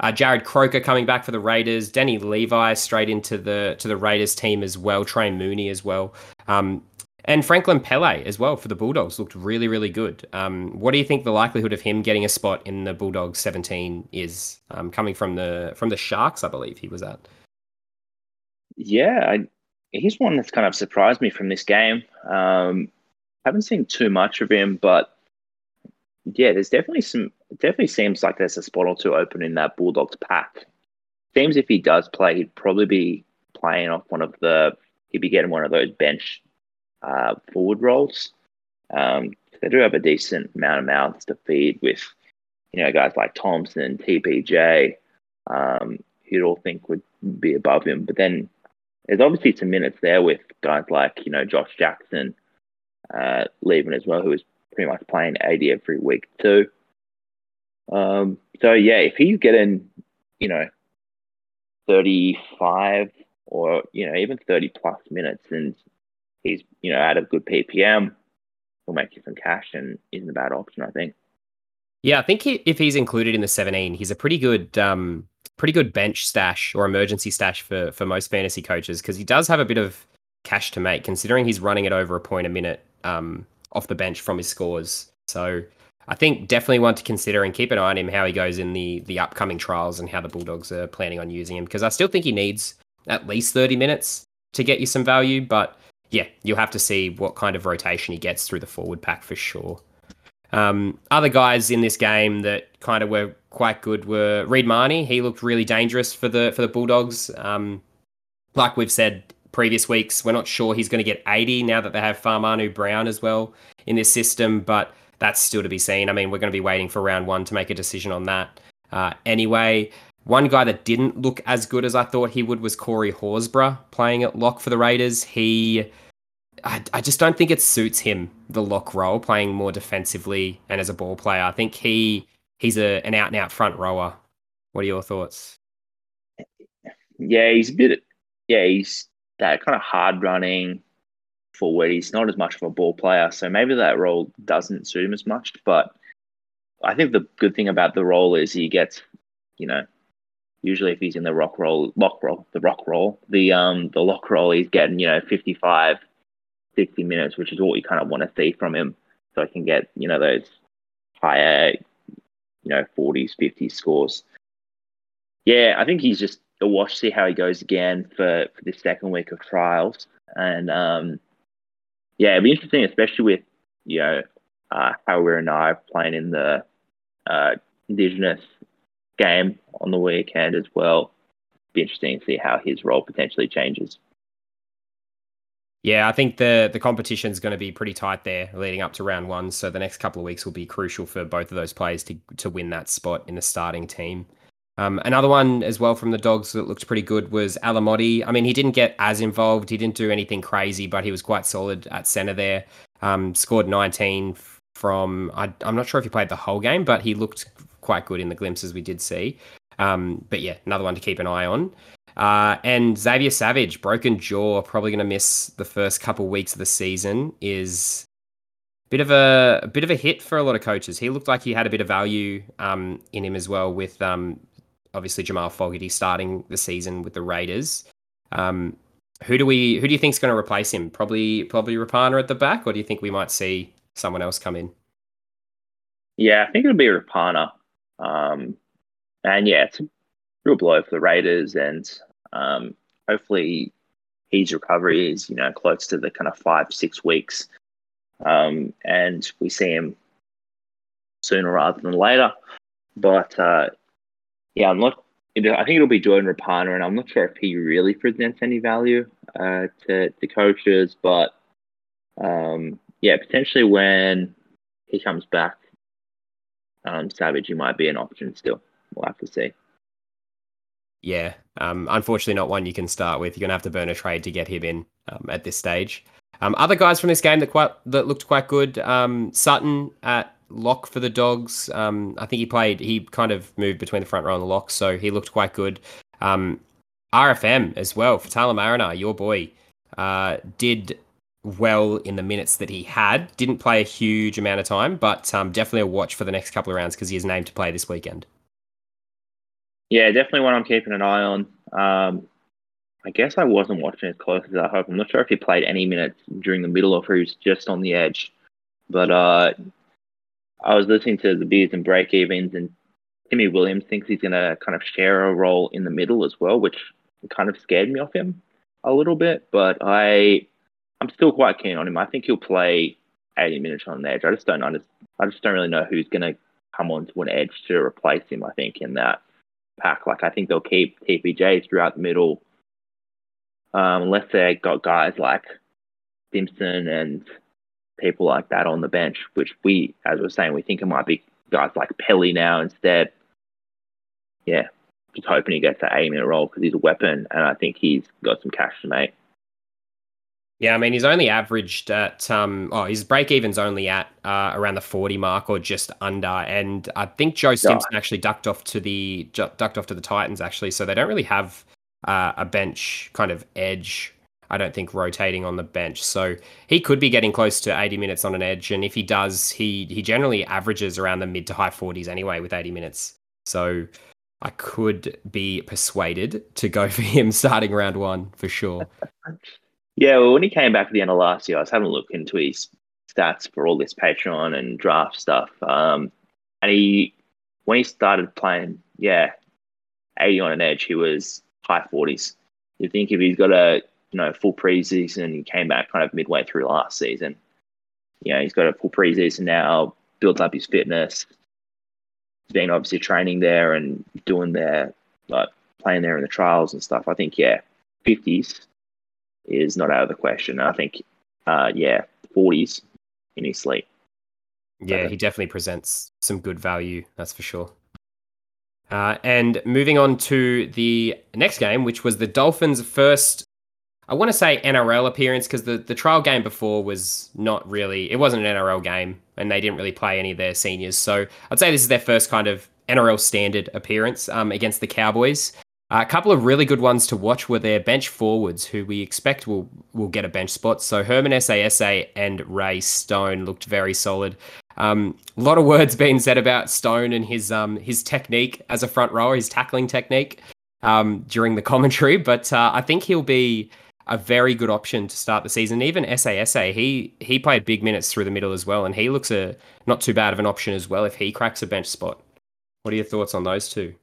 Speaker 1: uh, Jarrod Croker coming back for the Raiders, Danny Levi straight into the to the Raiders team as well, Trey Mooney as well, um, and Franklin Pele as well for the Bulldogs looked really really good. Um, what do you think the likelihood of him getting a spot in the Bulldogs 17 is um, coming from the from the Sharks? I believe he was at.
Speaker 2: Yeah, I, he's one that's kind of surprised me from this game. Um, haven't seen too much of him, but yeah, there's definitely some. Definitely seems like there's a spot or two open in that Bulldogs pack. Seems if he does play, he'd probably be playing off one of the. He'd be getting one of those bench uh, forward roles. Um, they do have a decent amount of mouths to feed with, you know, guys like Thompson, TPJ, um, who'd all think would be above him. But then there's obviously some minutes there with guys like you know Josh Jackson uh, leaving as well, who is pretty much playing 80 every week too. Um, so yeah, if he's getting you know 35 or you know even 30 plus minutes and he's you know at a good PPM, he'll make you some cash and isn't a bad option, I think.
Speaker 1: Yeah, I think he, if he's included in the 17, he's a pretty good um, pretty good bench stash or emergency stash for for most fantasy coaches because he does have a bit of cash to make considering he's running it over a point a minute um, off the bench from his scores. So I think definitely want to consider and keep an eye on him how he goes in the the upcoming trials and how the Bulldogs are planning on using him because I still think he needs at least 30 minutes to get you some value, but yeah, you'll have to see what kind of rotation he gets through the forward pack for sure. Um, other guys in this game that kind of were quite good were Reed Mahoney. He looked really dangerous for the for the Bulldogs. Um, like we've said previous weeks, we're not sure he's going to get 80 now that they have Fa'amanu Brown as well in this system, but that's still to be seen. I mean, we're going to be waiting for round one to make a decision on that. Uh, anyway, one guy that didn't look as good as I thought he would was Corey Horsburgh playing at lock for the Raiders. He I, I just don't think it suits him the lock role, playing more defensively and as a ball player. I think he he's a an out and out front rower. What are your thoughts?
Speaker 2: Yeah, he's a bit. Yeah, he's that kind of hard running forward. He's not as much of a ball player, so maybe that role doesn't suit him as much. But I think the good thing about the role is he gets, you know, usually if he's in the rock roll, lock roll, the rock roll, the um the lock roll, he's getting you know 55, 60 minutes, which is what we kind of want to see from him. So I can get, you know, those higher, you know, 40s, 50s scores. Yeah, I think he's just a watch, see how he goes again for, for the second week of trials. And um, yeah, it'd be interesting, especially with, you know, uh, Howard and I playing in the uh, Indigenous game on the weekend as well. Be interesting to see how his role potentially changes.
Speaker 1: Yeah, I think the the competition is going to be pretty tight there leading up to round one. So the next couple of weeks will be crucial for both of those players to to win that spot in the starting team. Um, another one as well from the Dogs that looked pretty good was Alamoti. I mean, he didn't get as involved. He didn't do anything crazy, but he was quite solid at centre there. Um, scored 19 from, I, am not sure if he played the whole game, but he looked quite good in the glimpses we did see. Um, but yeah, another one to keep an eye on. Uh, and Xavier Savage, broken jaw, probably going to miss the first couple weeks of the season. Is a bit of a, a, bit of a hit for a lot of coaches. He looked like he had a bit of value um, in him as well, with um, obviously Jamal Fogarty starting the season with the Raiders. Um, who do we? Who do you think is going to replace him? Probably, probably Rapana at the back, or do you think we might see someone else come in?
Speaker 2: Yeah, I think it'll be Rapana. Um, and yeah, it's a real blow for the Raiders, and um, hopefully his recovery is you know close to the kind of five six weeks, um, and we see him sooner rather than later. But uh, yeah, I'm not. I think it'll be Jordan Rapana, and I'm not sure if he really presents any value uh, to the coaches, but um, yeah, potentially when he comes back, um, Savage, he might be an option still. We'll have to see.
Speaker 1: Yeah, um, unfortunately, not one you can start with. You're gonna have to burn a trade to get him in um, at this stage. Um, other guys from this game that quite that looked quite good. Um, Sutton at lock for the Dogs. Um, I think he played. He kind of moved between the front row and the lock, so he looked quite good. RFM as well for Mariner, your boy, uh, did well in the minutes that he had. Didn't play a huge amount of time, but um, definitely a watch for the next couple of rounds because he is named to play this weekend.
Speaker 2: Yeah, definitely one I'm keeping an eye on. Um, I guess I wasn't watching as close as I hope. I'm not sure if he played any minutes during the middle or if he was just on the edge. But uh, I was listening to the beers and break evens, and Timmy Williams thinks he's going to kind of share a role in the middle as well, which kind of scared me off him a little bit. But I I'm still quite keen on him. I think he'll play 80 minutes on the edge. I just don't understand. I just don't really know who's going to come onto an edge to replace him. I think in that pack, like I think they'll keep TPJ throughout the middle, um, unless they got guys like Simpson and people like that on the bench, which we, as we're saying, we think it might be guys like Pelly now instead. Yeah, just hoping he gets that 80 minute role because he's a weapon, and I think he's got some cash to make.
Speaker 1: Yeah, I mean, he's only averaged at um, oh, his break even's only at uh, around the forty mark or just under, and I think Joe Simpson yeah. actually ducked off to the ducked off to the Titans actually, so they don't really have uh, a bench kind of edge. I don't think rotating on the bench, so he could be getting close to eighty minutes on an edge, and if he does, he he generally averages around the mid to high forties anyway with eighty minutes. So I could be persuaded to go for him starting round one for sure.
Speaker 2: Yeah, well, when he came back at the end of last year, I was having a look into his stats for all this Patreon and draft stuff. Um, and he, when he started playing, yeah, 80 on an edge, he was high 40s. You think if he's got a you know full preseason, he came back kind of midway through last season. You know, he's got a full preseason now, built up his fitness. Been obviously training there and doing their like playing there in the trials and stuff. I think yeah, 50s is not out of the question. I think, uh, yeah, 40s in his sleep.
Speaker 1: Yeah, he definitely presents some good value, that's for sure. Uh, and moving on to the next game, which was the Dolphins' first, I want to say NRL appearance, because the, the trial game before was not really, it wasn't an NRL game, and they didn't really play any of their seniors. So I'd say this is their first kind of NRL standard appearance um, against the Cowboys. Uh, a couple of really good ones to watch were their bench forwards, who we expect will will get a bench spot. So Herman Ese'ese and Ray Stone looked very solid. Um, a lot of words being said about Stone and his um, his technique as a front rower, his tackling technique um, during the commentary, but uh, I think he'll be a very good option to start the season. Even Ese'ese, he he played big minutes through the middle as well, and he looks a not too bad of an option as well if he cracks a bench spot. What are your thoughts on those two?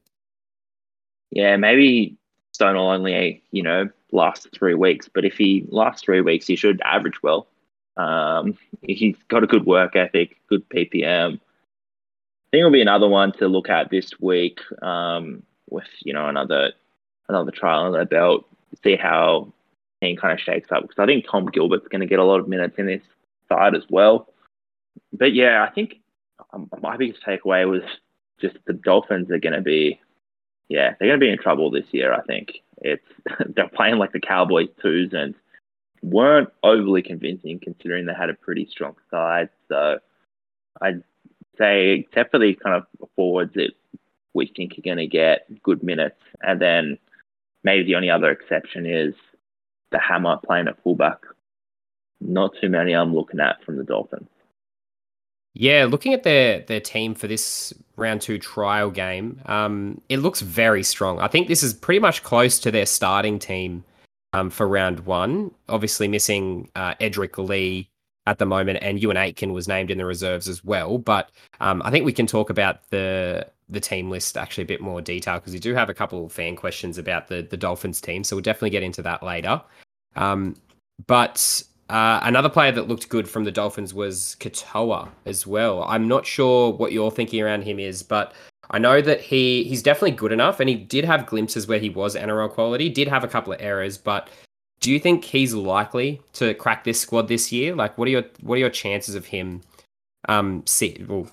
Speaker 2: Yeah, maybe Stone will only, you know, last three weeks, but if he lasts three weeks, he should average well. Um, he's got a good work ethic, good PPM. I think it'll be another one to look at this week um, with, you know, another another trial on their belt, see how team kind of shakes up. Because I think Tom Gilbert's going to get a lot of minutes in this side as well. But yeah, I think um, my biggest takeaway was just the Dolphins are going to be yeah, they're going to be in trouble this year. I think it's they're playing like the Cowboys twos and weren't overly convincing considering they had a pretty strong side. So I'd say, except for these kind of forwards that we think are going to get good minutes, and then maybe the only other exception is the Hammer playing at fullback. Not too many I'm looking at from the Dolphins.
Speaker 1: Yeah, looking at their their team for this round two trial game, um, it looks very strong. I think this is pretty much close to their starting team um, for round one. Obviously, missing uh, Edrick Lee at the moment, and Euan Aitken was named in the reserves as well. But um, I think we can talk about the the team list actually a bit more detail because we do have a couple of fan questions about the the Dolphins team, so we'll definitely get into that later. Um, but uh, another player that looked good from the Dolphins was Katoa as well. I'm not sure what you're thinking around him is, but I know that he he's definitely good enough, and he did have glimpses where he was NRL quality. Did have a couple of errors, but do you think he's likely to crack this squad this year? Like, what are your what are your chances of him, um, see, well,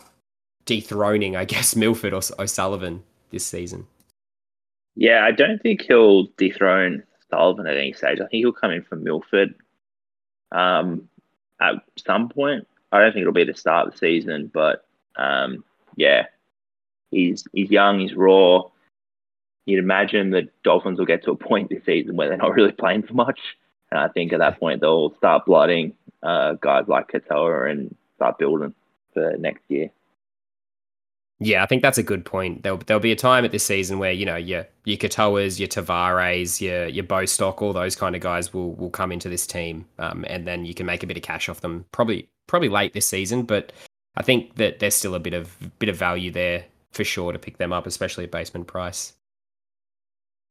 Speaker 1: dethroning, I guess, Milford or O'Sullivan this season?
Speaker 2: Yeah, I don't think he'll dethrone Sullivan at any stage. I think he'll come in from Milford um, at some point. I don't think it'll be the start of the season, but um, yeah, he's he's young, he's raw. You'd imagine the Dolphins will get to a point this season where they're not really playing for much, and I think at that point they'll start blooding uh, guys like Katoa and start building for next year.
Speaker 1: Yeah, I think that's a good point. There'll there'll be a time at this season where you know your your Katoas, your Tavares, your your Bostock, all those kind of guys will will come into this team, um, and then you can make a bit of cash off them. Probably probably late this season, but I think that there's still a bit of bit of value there for sure to pick them up, especially at basement price.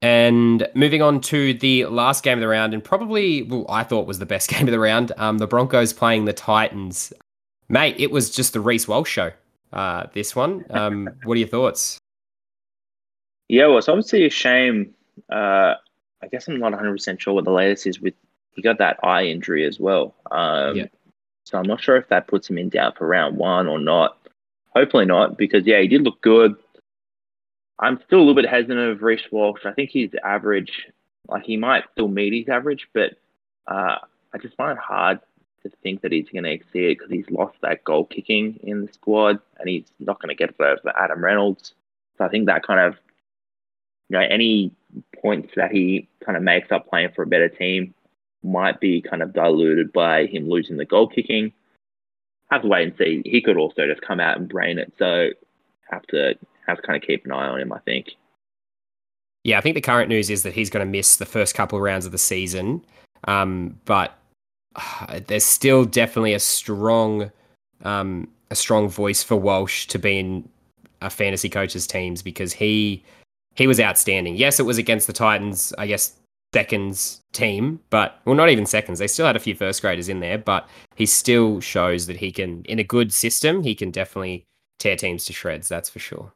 Speaker 1: And moving on to the last game of the round, and probably well, I thought was the best game of the round. Um, the Broncos playing the Titans, mate. It was just the Reece Walsh show uh, this one. Um, what are your thoughts?
Speaker 2: Yeah, well, it's obviously a shame. Uh, I guess I'm not 100% sure what the latest is with he got that eye injury as well. Um, yeah. So I'm not sure if that puts him in doubt for round one or not. Hopefully not, because yeah, he did look good. I'm still a little bit hesitant of Reece Walsh. I think he's average, like he might still meet his average, but uh, I just find it hard to think that he's going to exceed because he's lost that goal kicking in the squad and he's not going to get it over Adam Reynolds. So I think that kind of, you know, any points that he kind of makes up playing for a better team might be kind of diluted by him losing the goal kicking. Have to wait and see. He could also just come out and brain it. So have to have to kind of keep an eye on him, I think.
Speaker 1: Yeah, I think the current news is that he's going to miss the first couple of rounds of the season. Um, but there's still definitely a strong um, a strong voice for Walsh to be in a fantasy coach's teams because he he was outstanding. Yes, it was against the Titans, I guess seconds team, but well not even seconds. They still had a few first graders in there, but he still shows that he can in a good system, he can definitely tear teams to shreds, that's for sure.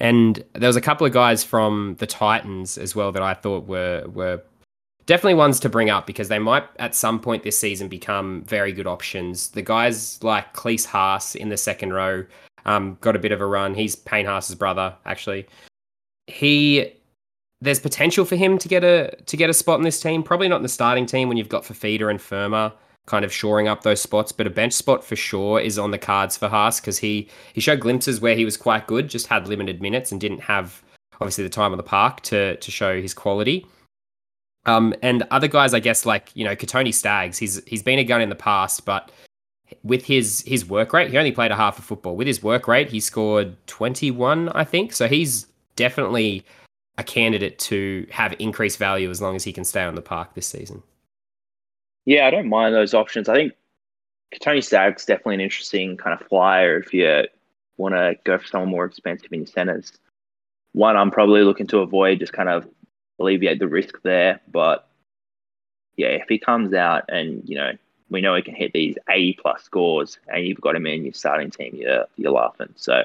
Speaker 1: And there was a couple of guys from the Titans as well that I thought were were definitely ones to bring up because they might at some point this season become very good options. The guys like Klese Haas in the second row um, got a bit of a run. He's Payne Haas's brother, actually. He there's potential for him to get a to get a spot in this team. Probably not in the starting team when you've got Fifita and Fermor kind of shoring up those spots, but a bench spot for sure is on the cards for Haas because he he showed glimpses where he was quite good, just had limited minutes and didn't have obviously the time on the park to to show his quality. Um, and other guys, I guess, like you know, Kotoni Staggs, he's he's been a gun in the past, but with his his work rate, he only played a half of football. With his work rate, he scored 21, I think. So he's definitely a candidate to have increased value as long as he can stay on the park this season.
Speaker 2: Yeah, I don't mind those options. I think Tony Staggs definitely an interesting kind of flyer if you want to go for someone more expensive in your centers. One I'm probably looking to avoid just kind of alleviate the risk there. But yeah, if he comes out and you know we know he can hit these 80 plus scores, and you've got him in your starting team, you're you're laughing. So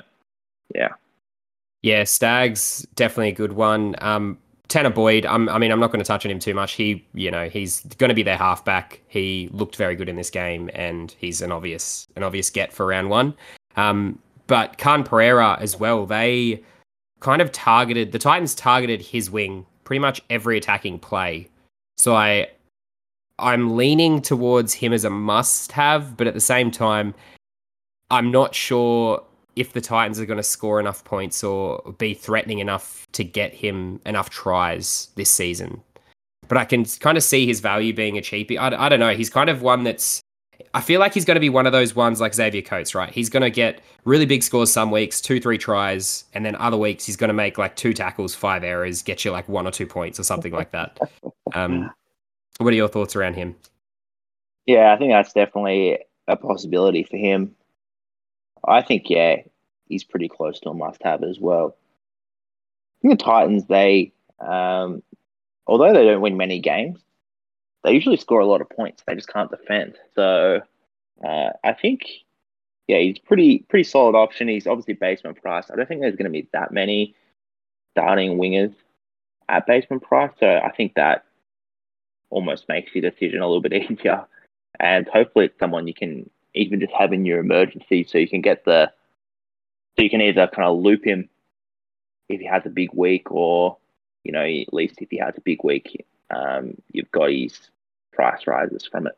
Speaker 2: yeah,
Speaker 1: yeah, Staggs definitely a good one. Um, Tanah Boyd, I'm, I mean, I'm not going to touch on him too much. He, you know, he's going to be their halfback. He looked very good in this game, and he's an obvious, an obvious get for round one. Um, but Khan Pereira as well. They kind of targeted the Titans targeted his wing pretty much every attacking play. So I I'm leaning towards him as a must have, but at the same time, I'm not sure if the Titans are going to score enough points or be threatening enough to get him enough tries this season. But I can kind of see his value being a cheapie. I, I don't know. He's kind of one that's I feel like he's going to be one of those ones like Xavier Coates, right? He's going to get really big scores some weeks, two, three tries, and then other weeks he's going to make like two tackles, five errors, get you like one or two points or something like that. Um, what are your thoughts around him?
Speaker 2: Yeah, I think that's definitely a possibility for him. I think, yeah, he's pretty close to a must have as well. I think the Titans, they, um, although they don't win many games, they usually score a lot of points. They just can't defend. So uh, I think, yeah, he's pretty pretty solid option. He's obviously basement price. I don't think there's going to be that many starting wingers at basement price. So I think that almost makes your decision a little bit easier. And hopefully it's someone you can even just have in your emergency so you can get the so you can either kind of loop him if he has a big week or you know at least if he has a big week um, you've got his price rises from it.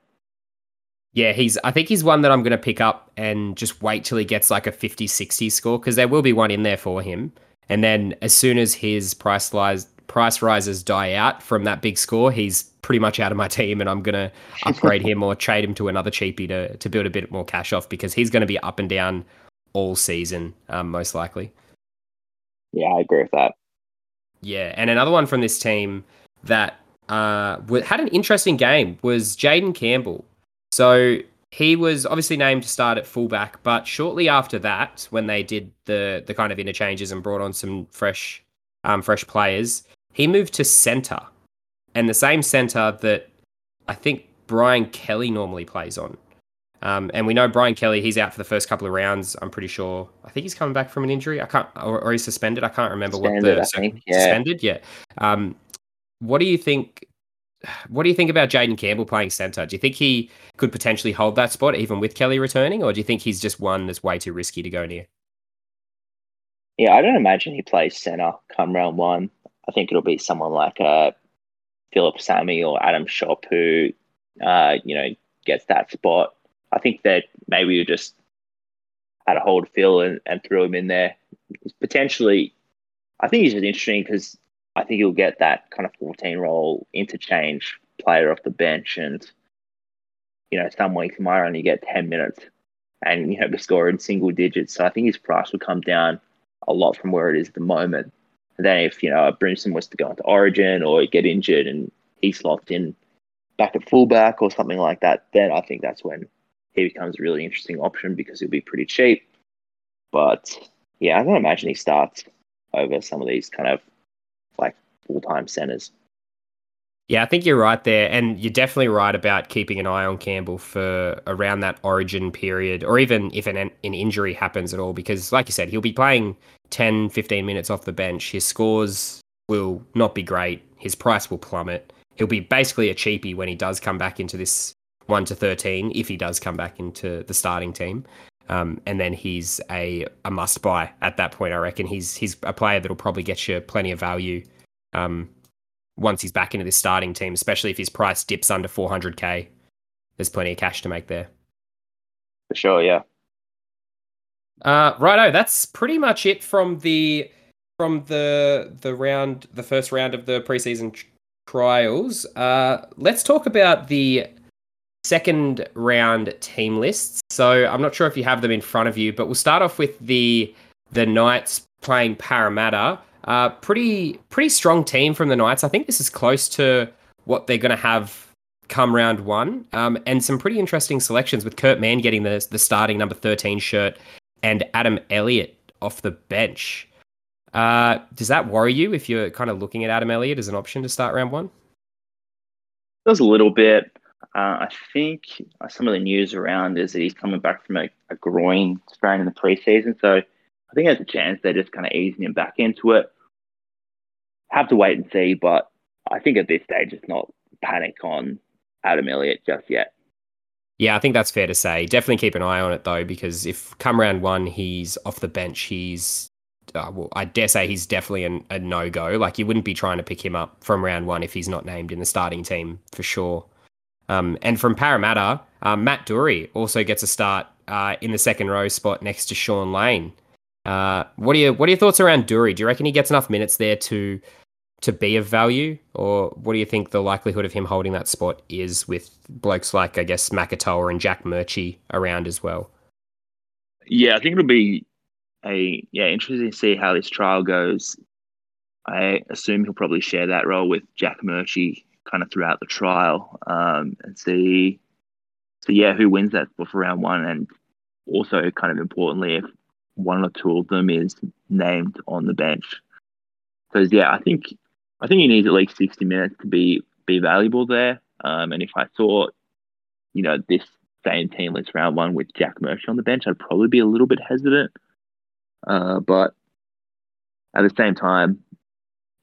Speaker 1: Yeah he's i think he's one that i'm going to pick up and just wait till he gets like a 50 60 score because there will be one in there for him. And then as soon as his price rise price rises die out from that big score he's pretty much out of my team and i'm going to upgrade him or trade him to another cheapie to, to build a bit more cash off because he's going to be up and down all season um, most likely.
Speaker 2: Yeah i agree with that.
Speaker 1: Yeah and another one from this team that uh, had an interesting game was Jayden Campbell. So he was obviously named to start at fullback, but shortly after that, when they did the the kind of interchanges and brought on some fresh um, fresh players, he moved to centre, and the same centre that I think Brian Kelly normally plays on. Um, and we know Brian Kelly, he's out for the first couple of rounds. I'm pretty sure. I think he's coming back from an injury. I can't, or, or he's suspended. I can't remember suspended, what the think, yeah. suspended. Yeah. Um, what do you think? What do you think about Jayden Campbell playing centre? Do you think he could potentially hold that spot even with Kelly returning, or do you think he's just one that's way too risky to go near?
Speaker 2: Yeah, I don't imagine he plays centre come round one. I think it'll be someone like uh, Phillip Sami or Adam Shop who, uh, you know, gets that spot. I think that maybe you just had a hold Phil and, and threw him in there. Potentially, I think he's just interesting because I think he'll get that kind of 14 role interchange player off the bench. And, you know, some weeks he might only get 10 minutes and, you know, be scoring single digits. So I think his price will come down a lot from where it is at the moment. And then if, you know, Brimson was to go into Origin or get injured and he's locked in back at fullback or something like that, then I think that's when he becomes a really interesting option because he'll be pretty cheap. But yeah, I don't imagine he starts over some of these kind of like full time centers.
Speaker 1: Yeah, I think you're right there. And you're definitely right about keeping an eye on Campbell for around that origin period, or even if an, an injury happens at all, because, like you said, he'll be playing 10, 15 minutes off the bench. His scores will not be great. His price will plummet. He'll be basically a cheapie when he does come back into this 1 to 13, if he does come back into the starting team. Um, and then he's a, a must buy at that point. I reckon he's he's a player that'll probably get you plenty of value um, once he's back into this starting team, especially if his price dips under 400k. There's plenty of cash to make there.
Speaker 2: For sure, yeah.
Speaker 1: Uh, righto, that's pretty much it from the from the the round, the first round of the preseason trials. Uh, let's talk about the second round team lists. So I'm not sure if you have them in front of you, but we'll start off with the the Knights playing Parramatta. Uh, pretty pretty strong team from the Knights. I think this is close to what they're going to have come round one, um, and some pretty interesting selections with Kurt Mann getting the the starting number 13 shirt and Adam Elliott off the bench. Uh, does that worry you if you're kind of looking at Adam Elliott as an option to start round one?
Speaker 2: Does a little bit. Uh, I think some of the news around is that he's coming back from a, a groin strain in the preseason. So I think there's a chance they're just kind of easing him back into it. Have to wait and see, but I think at this stage it's not panic on Adam Elliott just yet.
Speaker 1: Yeah, I think that's fair to say. Definitely keep an eye on it though, because if come round one he's off the bench, he's uh, well, I dare say he's definitely an, a no go. Like you wouldn't be trying to pick him up from round one if he's not named in the starting team for sure. Um, and from Parramatta, uh, Matt Doorey also gets a start uh, in the second row spot next to Shaun Lane. Uh, what are your what are your thoughts around Doorey? Do you reckon he gets enough minutes there to to be of value, or what do you think the likelihood of him holding that spot is with blokes like I guess Makatoa and Jack Murchie around as well?
Speaker 2: Yeah, I think it'll be a yeah interesting to see how this trial goes. I assume he'll probably share that role with Jack Murchie kind of throughout the trial um, and see so yeah, who wins that for round one, and also kind of importantly, if one or two of them is named on the bench. Because yeah, I think I think he needs at least sixty minutes to be be valuable there. Um, and if I saw, you know, this same team list round one with Jack Murchie on the bench, I'd probably be a little bit hesitant. Uh, but at the same time,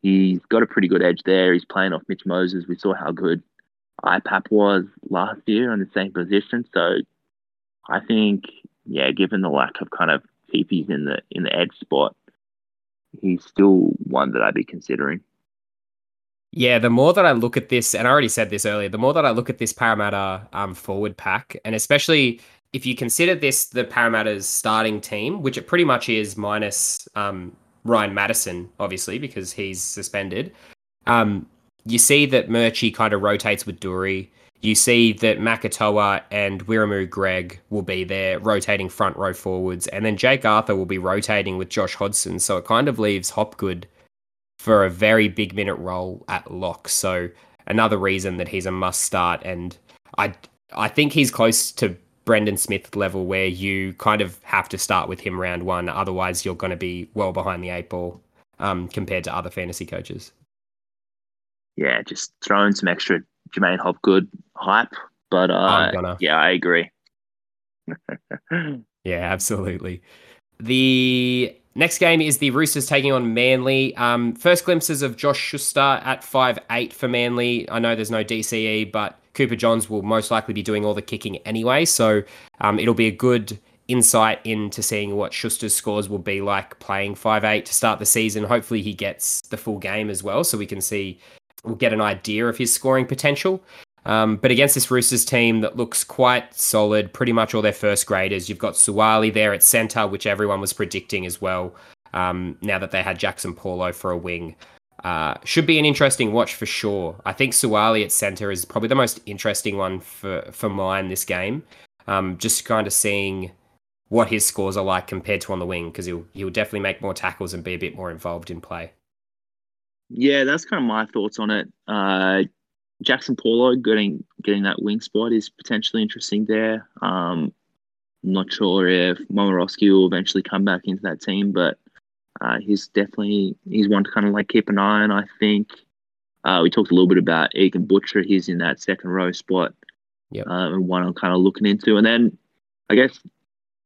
Speaker 2: he's got a pretty good edge there. He's playing off Mitch Moses. We saw how good IPAP was last year on the same position. So I think, yeah, given the lack of kind of TPs in the in the edge spot, he's still one that I'd be considering.
Speaker 1: Yeah, the more that I look at this, and I already said this earlier, the more that I look at this Parramatta um, forward pack, and especially if you consider this the Parramatta's starting team, which it pretty much is minus um, Ryan Matterson, obviously, because he's suspended. Um, you see that Murchie kind of rotates with Doorey. You see that Makatoa and Wiremu Greig will be there rotating front row forwards, and then Jake Arthur will be rotating with Josh Hodgson. So it kind of leaves Hopgood for a very big minute role at lock. So another reason that he's a must start, and I I think he's close to Brandon Smith level where you kind of have to start with him round one, otherwise you're going to be well behind the eight ball um, compared to other fantasy coaches.
Speaker 2: Yeah, just throwing some extra J'maine Hopgood hype, but uh, yeah, I agree.
Speaker 1: yeah, absolutely. The Next game is the Roosters taking on Manly. Um, first glimpses of Josh Schuster at five eight for Manly. I know there's no DCE, but Cooper Johns will most likely be doing all the kicking anyway. So um, it'll be a good insight into seeing what Schuster's scores will be like playing five eight to start the season. Hopefully he gets the full game as well, so we can see, we'll get an idea of his scoring potential. Um, but against this Roosters team that looks quite solid, pretty much all their first graders, you've got Suaalii there at centre, which everyone was predicting as well. Um, now that they had Jaxson Paulo for a wing, uh, should be an interesting watch for sure. I think Suaalii at centre is probably the most interesting one for for mine this game. Um, just kind of seeing what his scores are like compared to on the wing because he'll he'll definitely make more tackles and be a bit more involved in play.
Speaker 2: Yeah, that's kind of my thoughts on it. Uh, Jaxson Paulo getting getting that wing spot is potentially interesting there. Um, not sure if Momirovski will eventually come back into that team, but uh, he's definitely he's one to kind of like keep an eye on. I think uh, we talked a little bit about Egan Butcher. He's in that second row spot,
Speaker 1: yeah,
Speaker 2: uh, and one I'm kind of looking into. And then I guess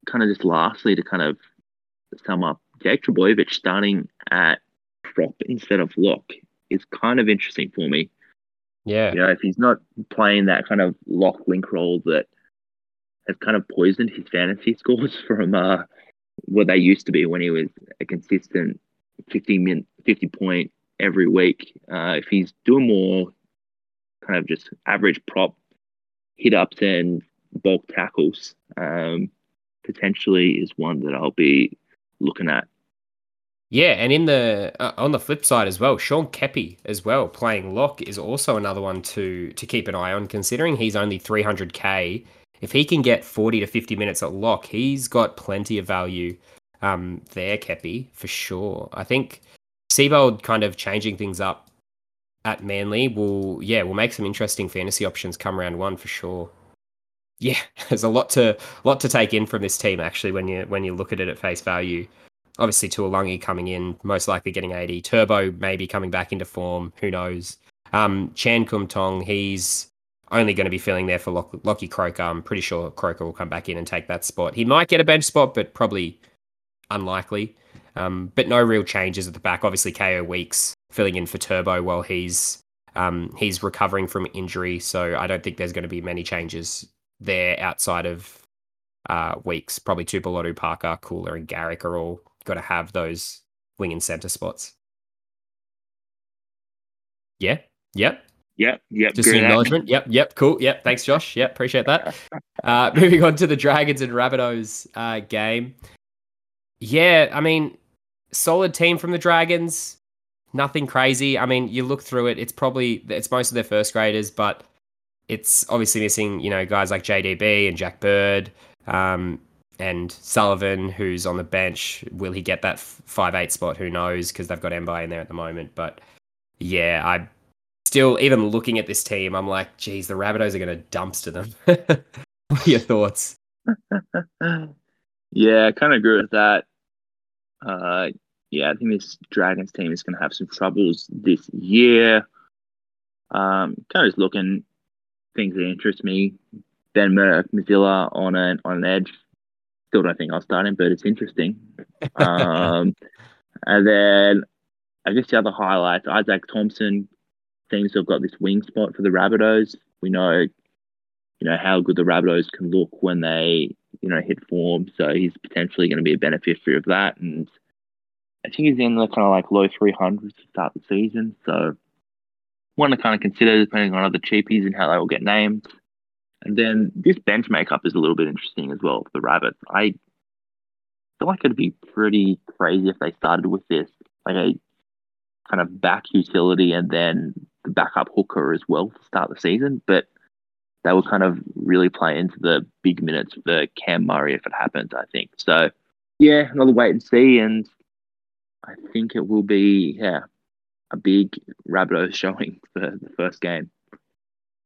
Speaker 2: kind of just lastly to kind of sum up, Jake Trbojevic starting at prop instead of lock is kind of interesting for me.
Speaker 1: Yeah.
Speaker 2: You know, if he's not playing that kind of lock link role that has kind of poisoned his fantasy scores from uh, what they used to be when he was a consistent 50 min, 50 point every week. Uh, if he's doing more kind of just average prop hit ups and bulk tackles, um, potentially is one that I'll be looking at
Speaker 1: yeah, and in the uh, on the flip side as well, Sean Keppie as well playing lock is also another one to to keep an eye on. Considering he's only 300k, if he can get 40 to 50 minutes at lock, he's got plenty of value um, there, Keppie for sure. I think Seibold kind of changing things up at Manly will yeah will make some interesting fantasy options come round one for sure. Yeah, there's a lot to lot to take in from this team actually when you when you look at it at face value obviously Tuolungi coming in, most likely getting 80. Turbo maybe coming back into form. Who knows? Um, Chan Kum Tong, he's only going to be filling there for Lock- Lockie Croker. I'm pretty sure Croker will come back in and take that spot. He might get a bench spot, but probably unlikely. Um, but no real changes at the back. Obviously, Kaeo Weekes filling in for Turbo while he's um, he's recovering from injury. So I don't think there's going to be many changes there outside of uh, Weekes. Probably Tuipulotu, Parker, Koula, and Garrick are all got to have those wing and center spots. Yeah. Yep.
Speaker 2: Yep. Yep.
Speaker 1: Just an acknowledgement. Yep. Yep. Cool. Yep. Thanks, Josh. Yep. Appreciate that. Uh, moving on to the Dragons and Rabbitohs uh, game. Yeah. I mean, solid team from the Dragons. Nothing crazy. I mean, you look through it. It's probably it's most of their first graders, but it's obviously missing. You know, guys like JDB and Jack Bird. Um, and Sullivan, who's on the bench, will he get that five eight spot? Who knows? Because they've got Mbye in there at the moment. But yeah, I still even looking at this team, I'm like, geez, the Rabbitohs are going to dumpster them. What are your thoughts?
Speaker 2: yeah, I kind of agree with that. Uh, yeah, I think this Dragons team is going to have some troubles this year. Um, kind of just looking things that interest me. Ben Murdoch-Masila on an on an edge. Still don't think I'll start him, but it's interesting. Um, and then I guess the other highlights: Izaac Thomson seems to have got this wing spot for the Rabbitohs. We know, you know, how good the Rabbitohs can look when they, you know, hit form. So he's potentially going to be a beneficiary of that. And I think he's in the kind of like low 300s to start the season. So one to kind of consider depending on other cheapies and how they will get named. And then this bench makeup is a little bit interesting as well for the Rabbits. I feel like it'd be pretty crazy if they started with this, like a kind of back utility and then the backup hooker as well to start the season. But that would kind of really play into the big minutes for Cam Murray if it happens, I think. So, yeah, another wait and see. And I think it will be, yeah, a big Rabbitohs showing for the first game.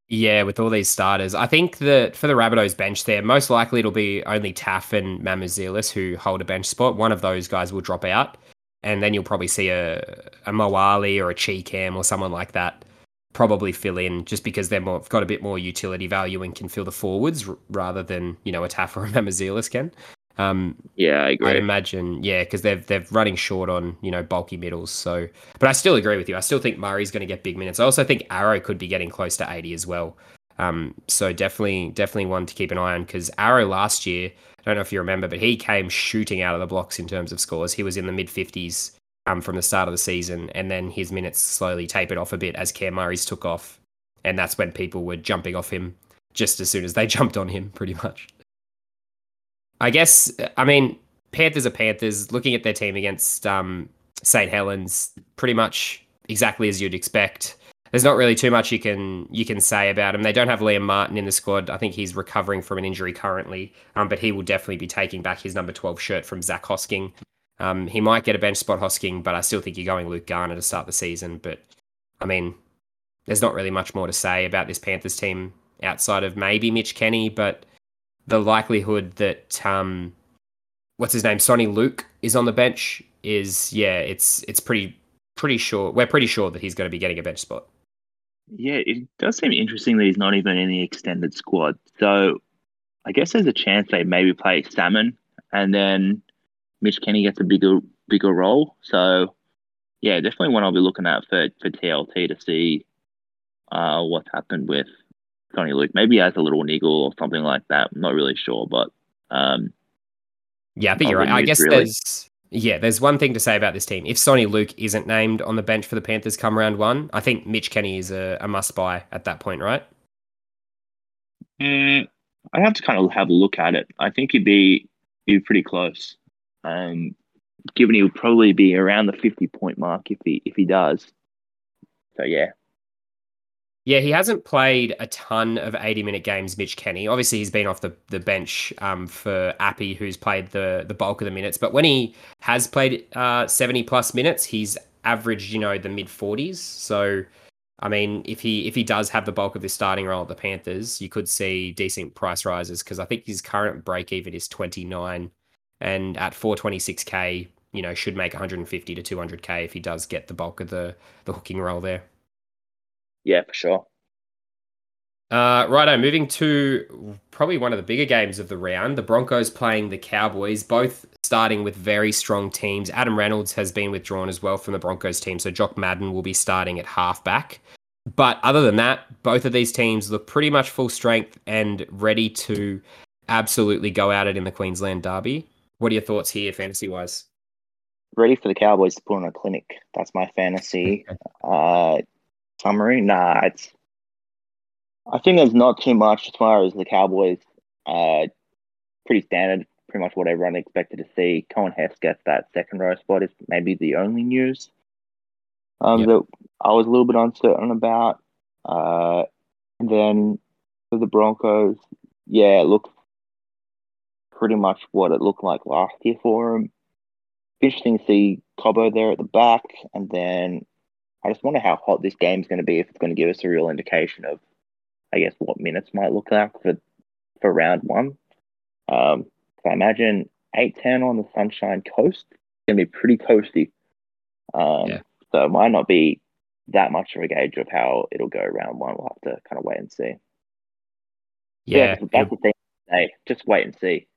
Speaker 1: Yeah, with all these starters, I think that for the Rabbitohs bench there, most likely it'll be only Taaffe and Mamouzelos who hold a bench spot. One of those guys will drop out, and then you'll probably see a a Moale or a Chee-Kam or someone like that probably fill in just because they're more got a bit more utility value and can fill the forwards r- rather than you know a Taaffe or a Mamouzelos can. Um,
Speaker 2: yeah, I agree.
Speaker 1: I'd imagine, yeah, because they're they're running short on you know bulky middles. So, but I still agree with you. I still think Murray's going to get big minutes. I also think Arrow could be getting close to eighty as well. Um, so definitely, definitely one to keep an eye on because Arrow last year, I don't know if you remember, but he came shooting out of the blocks in terms of scores. He was in the mid fifties um, from the start of the season, and then his minutes slowly tapered off a bit as Cam Murray's took off, and that's when people were jumping off him just as soon as they jumped on him, pretty much. I guess I mean Panthers are Panthers. Looking at their team against um, St Helens, pretty much exactly as you'd expect. There's not really too much you can you can say about him. They don't have Liam Martin in the squad. I think he's recovering from an injury currently, um, but he will definitely be taking back his number 12 shirt from Zac Hosking. Um, he might get a bench spot Hosking, but I still think you're going Luke Garner to start the season. But I mean, there's not really much more to say about this Panthers team outside of maybe Mitch Kenny, but the likelihood that um, what's his name, Soni Luke, is on the bench is yeah, it's it's pretty pretty sure we're pretty sure that he's going to be getting a bench spot.
Speaker 2: Yeah, it does seem interesting that he's not even in the extended squad. So I guess there's a chance they maybe play Salmon and then Mitch Kenny gets a bigger bigger role. So yeah, definitely one I'll be looking at for, for TLT to see uh, what's happened with Soni Luke. Maybe he has a little niggle or something like that. I'm not really sure, but um,
Speaker 1: yeah, I think you're right. I guess really. there's yeah, there's one thing to say about this team. If Soni Luke isn't named on the bench for the Panthers come round one, I think Mitch Kenny is a, a must buy at that point, right?
Speaker 2: Mm, I have to kind of have a look at it. I think he'd be be pretty close. Um, given he'll probably be around the 50 point mark if he if he does. So yeah,
Speaker 1: yeah, he hasn't played a ton of 80 minute games, Mitch Kenny. Obviously, he's been off the, the bench um, for Appy, who's played the, the bulk of the minutes. But when he has played uh, 70 plus minutes, he's averaged, you know, the mid 40s. So, I mean, if he if he does have the bulk of his starting role at the Panthers, you could see decent price rises because I think his current break even is 29. And at 426k, you know, should make 150 to 200k if he does get the bulk of the, the hooking role there.
Speaker 2: Yeah, for sure.
Speaker 1: Uh, righto, moving to probably one of the bigger games of the round. The Broncos playing the Cowboys, both starting with very strong teams. Adam Reynolds has been withdrawn as well from the Broncos team, so Jock Madden will be starting at halfback. But other than that, both of these teams look pretty much full strength and ready to absolutely go at it in the Queensland Derby. What are your thoughts here, fantasy wise?
Speaker 2: Ready for the Cowboys to put on a clinic. That's my fantasy. uh, summary? Nah, it's. I think there's not too much as far as the Cowboys. Uh, pretty standard, pretty much what everyone expected to see. Cohen Hess gets that second row spot is maybe the only news um, yep. that I was a little bit uncertain about. Uh, and then for the Broncos, yeah, it looks pretty much what it looked like last year for them. Interesting to see Cobbo there at the back, and then I just wonder how hot this game's going to be if it's going to give us a real indication of, I guess, what minutes might look like for for round one. Um, so I imagine eight ten on the Sunshine Coast. It's gonna be pretty coasty. Um,
Speaker 1: Yeah.
Speaker 2: So it might not be that much of a gauge of how it'll go round one. We'll have to kind of wait and see.
Speaker 1: Yeah,
Speaker 2: that's, that's the thing. Hey, just wait and see.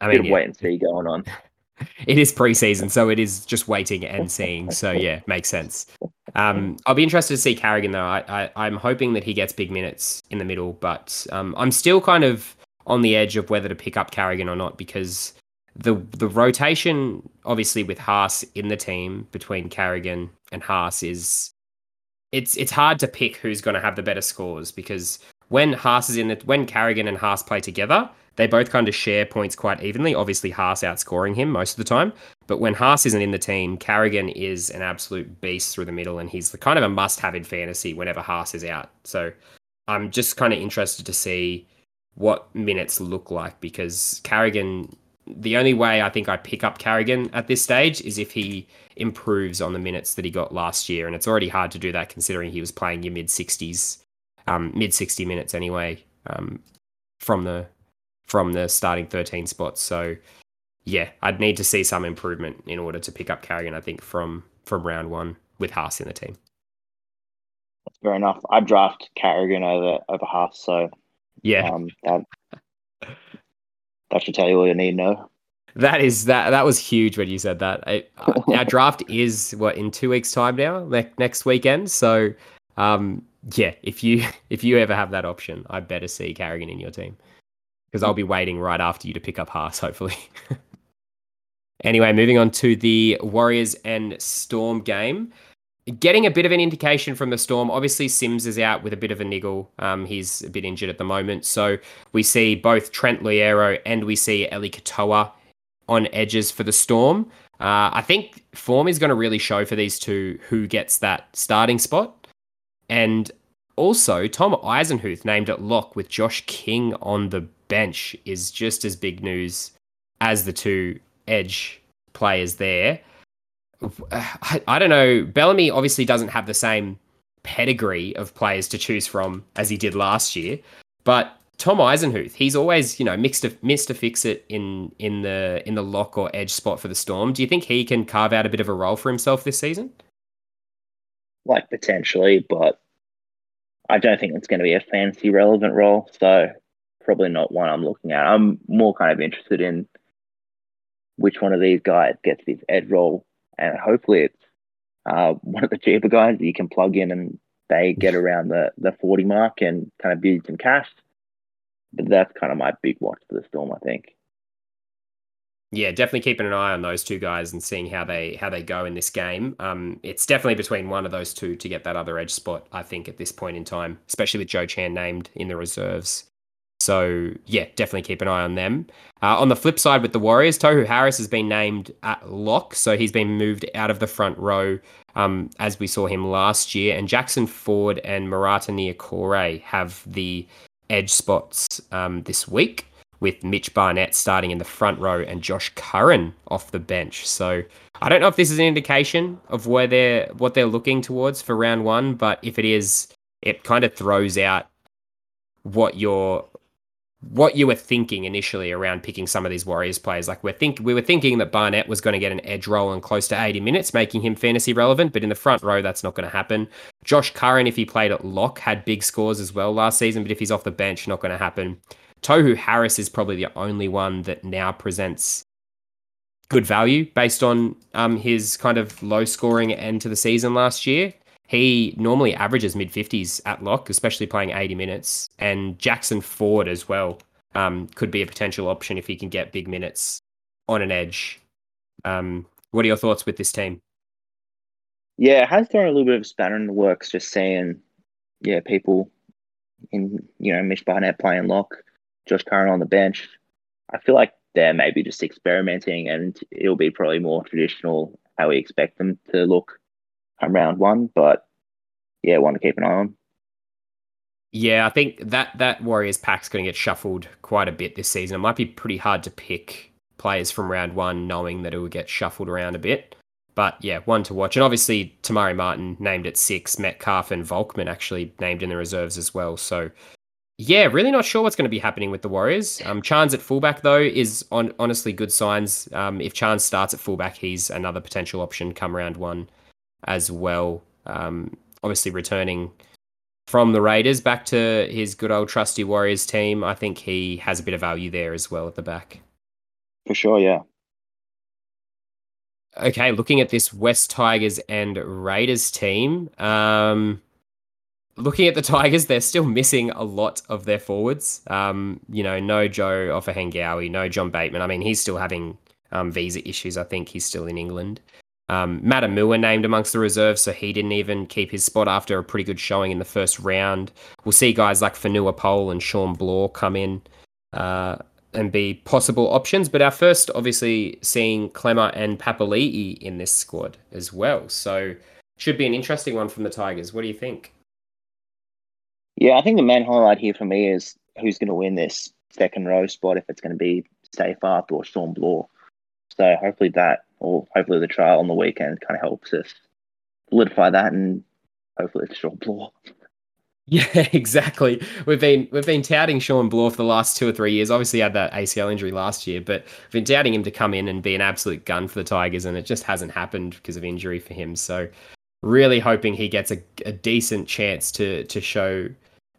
Speaker 1: I mean, yeah,
Speaker 2: wait and see going on.
Speaker 1: it is preseason, so it is just waiting and seeing. So yeah, makes sense. Um, I'll be interested to see Carrigan though. I, I I'm hoping that he gets big minutes in the middle, but um, I'm still kind of on the edge of whether to pick up Carrigan or not because the the rotation, obviously with Haas in the team between Carrigan and Haas is it's it's hard to pick who's going to have the better scores because when Haas is in it, when Carrigan and Haas play together, they both kind of share points quite evenly. Obviously, Haas outscoring him most of the time, but when Haas isn't in the team, Carrigan is an absolute beast through the middle, and he's the kind of a must-have in fantasy whenever Haas is out. So I'm just kind of interested to see what minutes look like because Carrigan. The only way I think I pick up Carrigan at this stage is if he improves on the minutes that he got last year, and it's already hard to do that considering he was playing your mid 60s, um, mid 60 minutes anyway, um, from the from the starting 13 spots. So yeah, I'd need to see some improvement in order to pick up Carrigan. I think from from round one with Haas in the team.
Speaker 2: Fair enough. I draft Carrigan over over Haas, so
Speaker 1: Yeah,
Speaker 2: um, that that should tell you all you need to know.
Speaker 1: that is that that was huge when you said that. I, our draft is what in two weeks' time now, ne- next weekend. So um, yeah, if you if you ever have that option, I better see Carrigan in your team because I'll be waiting right after you to pick up Haas, hopefully. anyway, moving on to the Warriors and Storm game. Getting a bit of an indication from the Storm. Obviously, Sims is out with a bit of a niggle. Um, he's a bit injured at the moment. So we see both Trent Loiero and we see Eli Katoa on edges for the Storm. Uh, I think form is going to really show for these two who gets that starting spot. And also, Tom Eisenhuth named at lock with Josh King on the bench is just as big news as the two edge players there. I, I don't know. Bellamy obviously doesn't have the same pedigree of players to choose from as he did last year, but Tom Eisenhuth, he's always you know mixed a, missed a fix it in in the in the lock or edge spot for the Storm. Do you think he can carve out a bit of a role for himself this season?
Speaker 2: Like potentially, but I don't think it's going to be a fancy relevant role. So probably not one I'm looking at. I'm more kind of interested in which one of these guys gets this ed role, and hopefully it's uh, one of the cheaper guys that you can plug in and they get around the the 40 mark and kind of build some cash. But that's kind of my big watch for the Storm, I think.
Speaker 1: Yeah, definitely keeping an eye on those two guys and seeing how they how they go in this game. Um, it's definitely between one of those two to get that other edge spot. I think at this point in time, especially with Joe Chan named in the reserves. So yeah, definitely keep an eye on them. Uh, on the flip side, with the Warriors, Tohu Harris has been named at lock, so he's been moved out of the front row um, as we saw him last year. And Jackson Ford and Marata Niukore have the edge spots um, this week with Mitch Barnett starting in the front row and Josh Curran off the bench. So I don't know if this is an indication of where they're what they're looking towards for round one, but if it is, it kind of throws out what you're what you were thinking initially around picking some of these Warriors players. Like we're think we were thinking that Barnett was going to get an edge roll in close to 80 minutes, making him fantasy relevant, but in the front row that's not going to happen. Josh Curran, if he played at lock, had big scores as well last season, but if he's off the bench, not going to happen. Tohu Harris is probably the only one that now presents good value based on um, his kind of low scoring end to the season last year. He normally averages mid 50s at lock, especially playing 80 minutes. And Jackson Ford as well um, could be a potential option if he can get big minutes on an edge. Um, what are your thoughts with this team?
Speaker 2: Yeah, it has thrown a little bit of spanner in the works just seeing, yeah, people in, you know, Mitch Barnett playing lock, Josh Curran on the bench. I feel like they're maybe just experimenting and it'll be probably more traditional how we expect them to look come round one. But yeah, one to keep an eye on.
Speaker 1: Yeah, I think that that Warriors pack's going to get shuffled quite a bit this season. It might be pretty hard to pick players from round one, knowing that it will get shuffled around a bit. But yeah, one to watch. And obviously, Te Maire Martin named at six, Metcalf and Volkman actually named in the reserves as well. So yeah, really not sure what's going to be happening with the Warriors. Um, Charnze at fullback though is on honestly good signs. Um, if Charnze starts at fullback, he's another potential option come round one as well. Um, obviously returning from the Raiders back to his good old trusty Warriors team. I think he has a bit of value there as well at the back.
Speaker 2: For sure, yeah.
Speaker 1: Okay, looking at this West Tigers and Raiders team. Um, looking at the Tigers, they're still missing a lot of their forwards. Um, you know, no Joe Ofahengaue, no John Bateman. I mean, he's still having um, visa issues. I think he's still in England. Um, Matamua named amongst the reserves, so he didn't even keep his spot after a pretty good showing in the first round. We'll see guys like Fonua Pole and Shaun Blore come in uh, and be possible options. But our first, obviously, seeing Klemmer and Papali'i in this squad as well. So should be an interesting one from the Tigers. What do you think?
Speaker 2: Yeah, I think the main highlight here for me is who's going to win this second row spot, if it's going to be Seyfarth or Shaun Blore. So hopefully that, or hopefully the trial on the weekend kind of helps us solidify that, and hopefully it's Shaun Blore.
Speaker 1: Yeah, exactly. We've been we've been touting Shaun Blore for the last two or three years. Obviously, had that ACL injury last year, but we've been doubting him to come in and be an absolute gun for the Tigers, and it just hasn't happened because of injury for him. So, really hoping he gets a, a decent chance to to show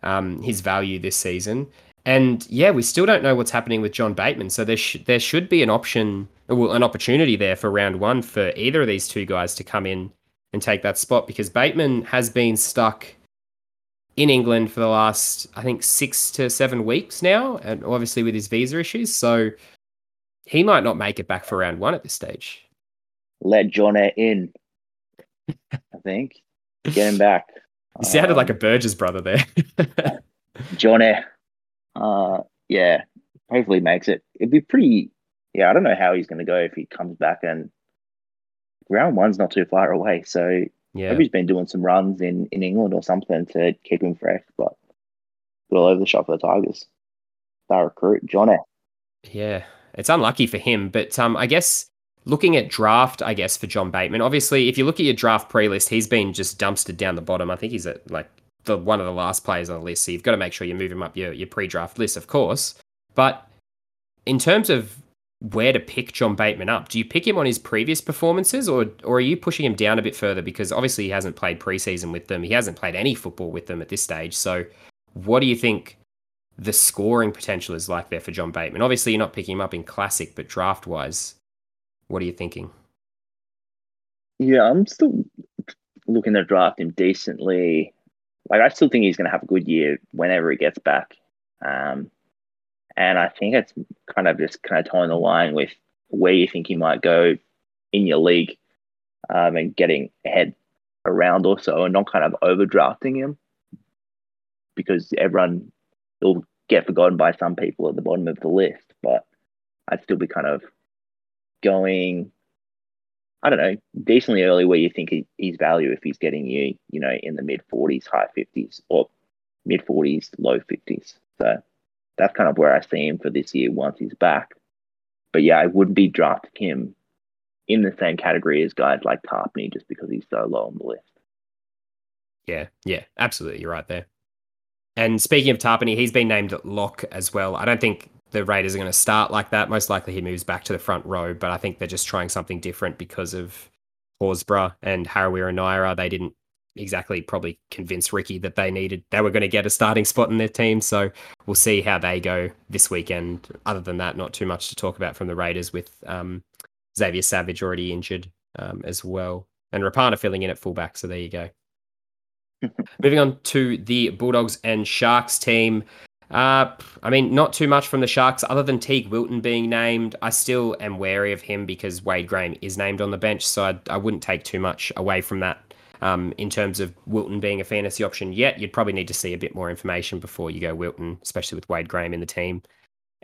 Speaker 1: um, his value this season. And yeah, we still don't know what's happening with John Bateman. So there sh- there should be an option, well, an opportunity there for round one for either of these two guys to come in and take that spot because Bateman has been stuck in England for the last, I think, six to seven weeks now, and obviously with his visa issues. So he might not make it back for round one at this stage.
Speaker 2: Let John in. I think get him back.
Speaker 1: You sounded um, like a Burgess brother there.
Speaker 2: Johnny. Uh, yeah, hopefully makes it. It'd be pretty. Yeah, I don't know how he's going to go if he comes back and round one's not too far away. So yeah, maybe he's been doing some runs in in England or something to keep him fresh. But all over the shop for the Tigers. That recruit Johnny.
Speaker 1: Yeah, it's unlucky for him, but um, I guess looking at draft, I guess, for John Bateman, obviously, if you look at your draft pre list, he's been just dumpstered down the bottom. I think he's at like the one of the last players on the list. So you've got to make sure you move him up your, your pre draft list, of course. But in terms of where to pick John Bateman up, do you pick him on his previous performances or or are you pushing him down a bit further? Because obviously he hasn't played preseason with them. He hasn't played any football with them at this stage. So what do you think the scoring potential is like there for John Bateman? Obviously you're not picking him up in classic, but draft wise, what are you thinking?
Speaker 2: Yeah, I'm still looking to draft him decently. Like, I still think he's going to have a good year whenever he gets back. Um, and I think it's kind of just kind of tying the line with where you think he might go in your league um, and getting ahead around also and not kind of overdrafting him because everyone will get forgotten by some people at the bottom of the list. But I'd still be kind of going, I don't know, decently early where you think he's value if he's getting you, you know, in the mid 40s, high 50s, or mid 40s, low 50s. So that's kind of where I see him for this year once he's back. But yeah, I wouldn't be drafting him in the same category as guys like Tapine just because he's so low on the list.
Speaker 1: Yeah, yeah, absolutely. You're right there. And speaking of Tapine, he's been named lock as well. I don't think the Raiders are going to start like that. Most likely he moves back to the front row, but I think they're just trying something different because of Horsburgh and Harawira Naera. They didn't exactly probably convince Ricky that they needed they were going to get a starting spot in their team. So we'll see how they go this weekend. Other than that, not too much to talk about from the Raiders with um, Xavier Savage already injured um, as well, and Rapana filling in at fullback. So there you go. Moving on to the Bulldogs and Sharks team. Uh, I mean, not too much from the Sharks other than Teague Wilton being named. I still am wary of him because Wade Graham is named on the bench, so I, I wouldn't take too much away from that. Um, in terms of Wilton being a fantasy option yet, you'd probably need to see a bit more information before you go Wilton, especially with Wade Graham in the team.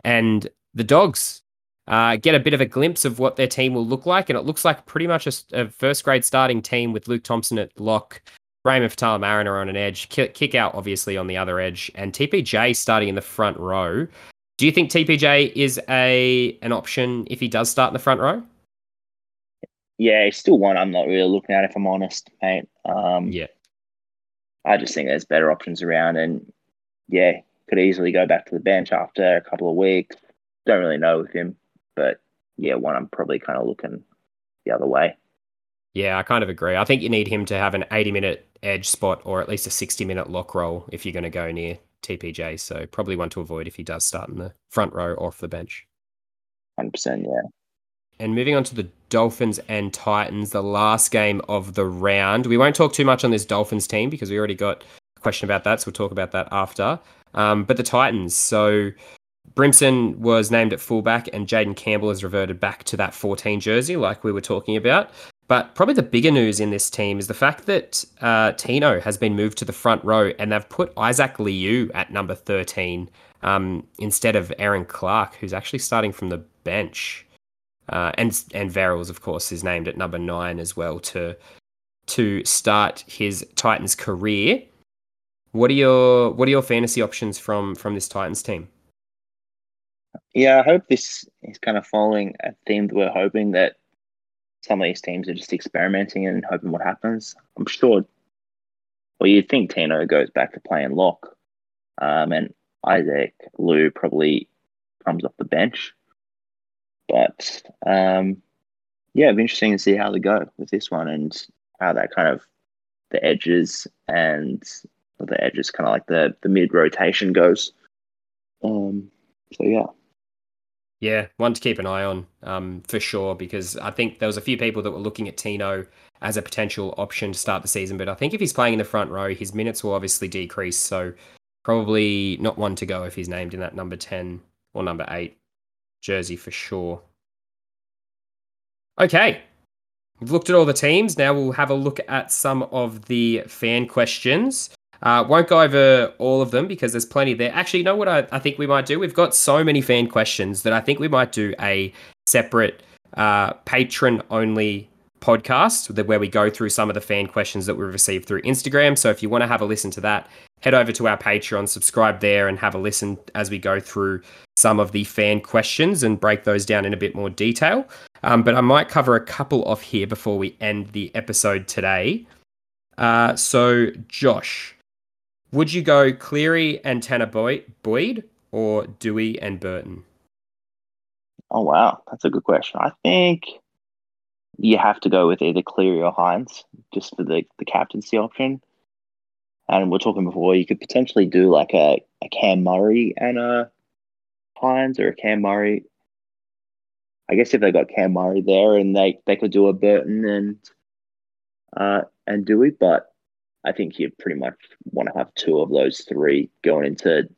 Speaker 1: And the Dogs uh, get a bit of a glimpse of what their team will look like, and it looks like pretty much a, a first grade starting team with Luke Thompson at lock, Raymond Faitala-Mariner on an edge, Kikau obviously on the other edge, and TPJ starting in the front row. Do you think TPJ is a an option if he does start in the front row?
Speaker 2: Yeah, he's still one I'm not really looking at if I'm honest, mate. Um,
Speaker 1: yeah,
Speaker 2: I just think there's better options around, and yeah, could easily go back to the bench after a couple of weeks. Don't really know with him, but yeah, one I'm probably kind of looking the other way.
Speaker 1: Yeah, I kind of agree. I think you need him to have an 80 minute edge spot or at least a 60 minute lock roll if you're going to go near TPJ. So probably one to avoid if he does start in the front row or off the bench.
Speaker 2: 100%, yeah.
Speaker 1: And moving on to the Dolphins and Titans, the last game of the round. We won't talk too much on this Dolphins team because we already got a question about that. So we'll talk about that after. Um, but the Titans. So Brimson was named at fullback, and Jayden Campbell has reverted back to that 14 jersey, like we were talking about. But probably the bigger news in this team is the fact that uh, Tino has been moved to the front row, and they've put Isaac Liu at number 13 um, instead of Erin Clark, who's actually starting from the bench. Uh, and and Verrills, of course, is named at number nine as well to to start his Titans career. What are your what are your fantasy options from from this Titans team?
Speaker 2: Yeah, I hope this is kind of following a theme that we're hoping that some of these teams are just experimenting and hoping what happens. I'm sure. Well, you'd think Tino goes back to playing lock, um, and Isaac Liu probably comes off the bench. But um, yeah, it'd be interesting to see how they go with this one and how that kind of the edges and the edges kind of like the the mid rotation goes. Um, so yeah.
Speaker 1: Yeah, one to keep an eye on um, for sure because I think there was a few people that were looking at Tino as a potential option to start the season, but I think if he's playing in the front row, his minutes will obviously decrease. So probably not one to go if he's named in that number ten or number eight jersey for sure. Okay, we've looked at all the teams. Now we'll have a look at some of the fan questions. Uh, won't go over all of them because there's plenty there. Actually, you know what I, I think we might do? We've got so many fan questions that I think we might do a separate uh, Patreon only podcast where we go through some of the fan questions that we received through Instagram. So if you want to have a listen to that, head over to our Patreon, subscribe there, and have a listen as we go through some of the fan questions and break those down in a bit more detail. Um, but I might cover a couple off here before we end the episode today. Uh, so, Josh, would you go Cleary and Tanah Boyd or Doueihi and Burton?
Speaker 2: Oh, wow. That's a good question. I think you have to go with either Cleary or Hynes just for the, the captaincy option. And we're talking before, you could potentially do like a, a Cam Murray and a Hynes or a Cam Murray. I guess if they got Cam Murray there and they, they could do a Burton and uh, and Doueihi, but I think you pretty much want to have two of those three going into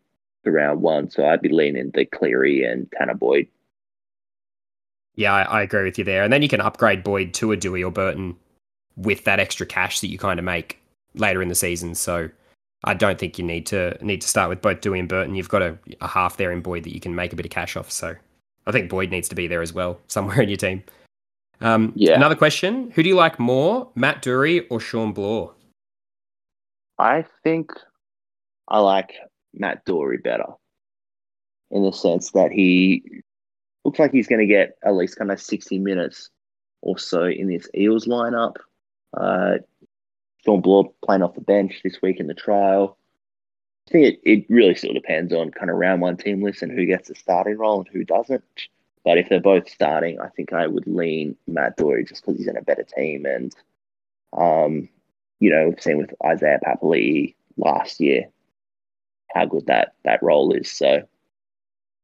Speaker 2: the round one. So I'd be leaning the Cleary and Tanah Boyd.
Speaker 1: Yeah, I, I, agree with you there. And then you can upgrade Boyd to a Doueihi or Burton with that extra cash that you kind of make later in the season. So I don't think you need to need to start with both Doueihi and Burton. You've got a, a half there in Boyd that you can make a bit of cash off. So I think Boyd needs to be there as well, somewhere in your team. Um, yeah. Another question: Who do you like more, Matt Doorey or Shaun Blore?
Speaker 2: I think I like Matt Doorey better, in the sense that he looks like he's going to get at least kind of sixty minutes or so in this Eels lineup. Uh, Blore playing off the bench this week in the trial. I think it, it really still depends on kind of round one team list and who gets the starting role and who doesn't. But if they're both starting, I think I would lean Matt Doorey just because he's in a better team. And, um, you know, we've seen with Isaiah Papali last year how good that, that role is. So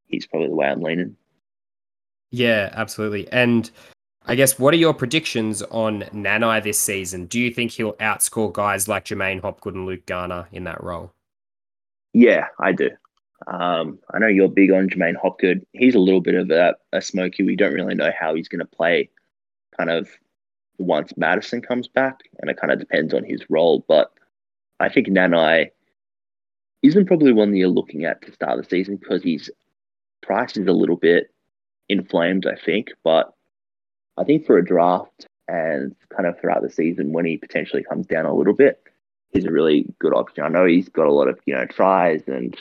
Speaker 2: he's probably the way I'm leaning.
Speaker 1: Yeah, absolutely. And I guess what are your predictions on Nanai this season? Do you think he'll outscore guys like J'maine Hopgood and Luke Garner in that role?
Speaker 2: Yeah, I do. Um, I know you're big on J'maine Hopgood. He's a little bit of a, a smoky. We don't really know how he's going to play kind of once Matterson comes back, and it kind of depends on his role. But I think Nanai isn't probably one that you're looking at to start the season because his price is a little bit inflamed, I think. But I think for a draft and kind of throughout the season when he potentially comes down a little bit, he's a really good option. I know he's got a lot of, you know, tries and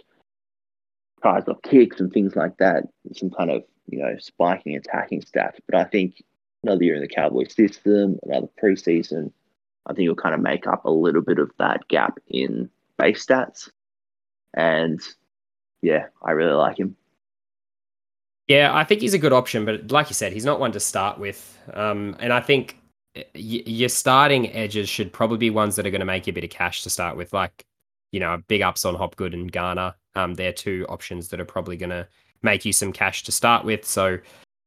Speaker 2: tries off kicks and things like that, some kind of, you know, spiking attacking stats. But I think another year in the Cowboy system, another preseason, I think he'll kind of make up a little bit of that gap in base stats. And yeah, I really like him.
Speaker 1: Yeah, I think he's a good option, but like you said, he's not one to start with. Um, and I think y- your starting edges should probably be ones that are going to make you a bit of cash to start with, like you know, big ups on Hopgood and Garner. Um, they're two options that are probably going to make you some cash to start with. So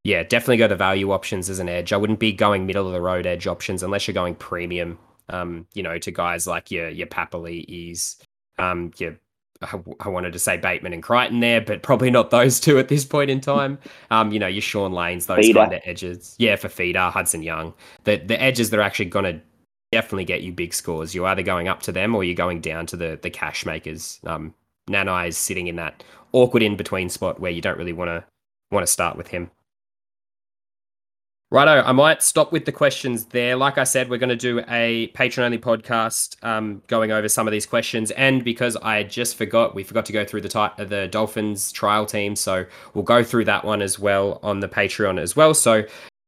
Speaker 1: yeah, definitely go to value options as an edge. I wouldn't be going middle of the road edge options unless you're going premium. Um, you know, to guys like your your Papali'is, um, your I wanted to say Bateman and Crichton there, but probably not those two at this point in time. Um, you know, your Shaun Lanes, those feeder. kind of edges. Yeah, for feeder, Hudson Young. The the edges that are actually going to definitely get you big scores. You're either going up to them or you're going down to the the cash makers. Um, Nanai is sitting in that awkward in between spot where you don't really want to want to start with him. Righto, I might stop with the questions there. Like I said, we're going to do a Patreon only podcast um, going over some of these questions. And because I just forgot, we forgot to go through the ty- the Dolphins trial team. So we'll go through that one as well on the Patreon as well. So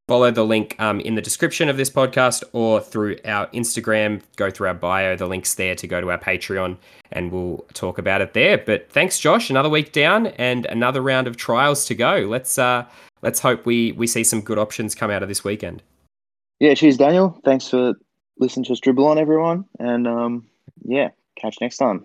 Speaker 1: follow the link um, in the description of this podcast or through our Instagram. Go through our bio. The link's there to go to our Patreon and we'll talk about it there. But thanks, Josh. Another week down and another round of trials to go. Let's. Uh, let's hope we we see some good options come out of this weekend.
Speaker 2: Yeah, cheers, Daniel. Thanks for listening to us dribble on, everyone, and um, yeah, catch next time.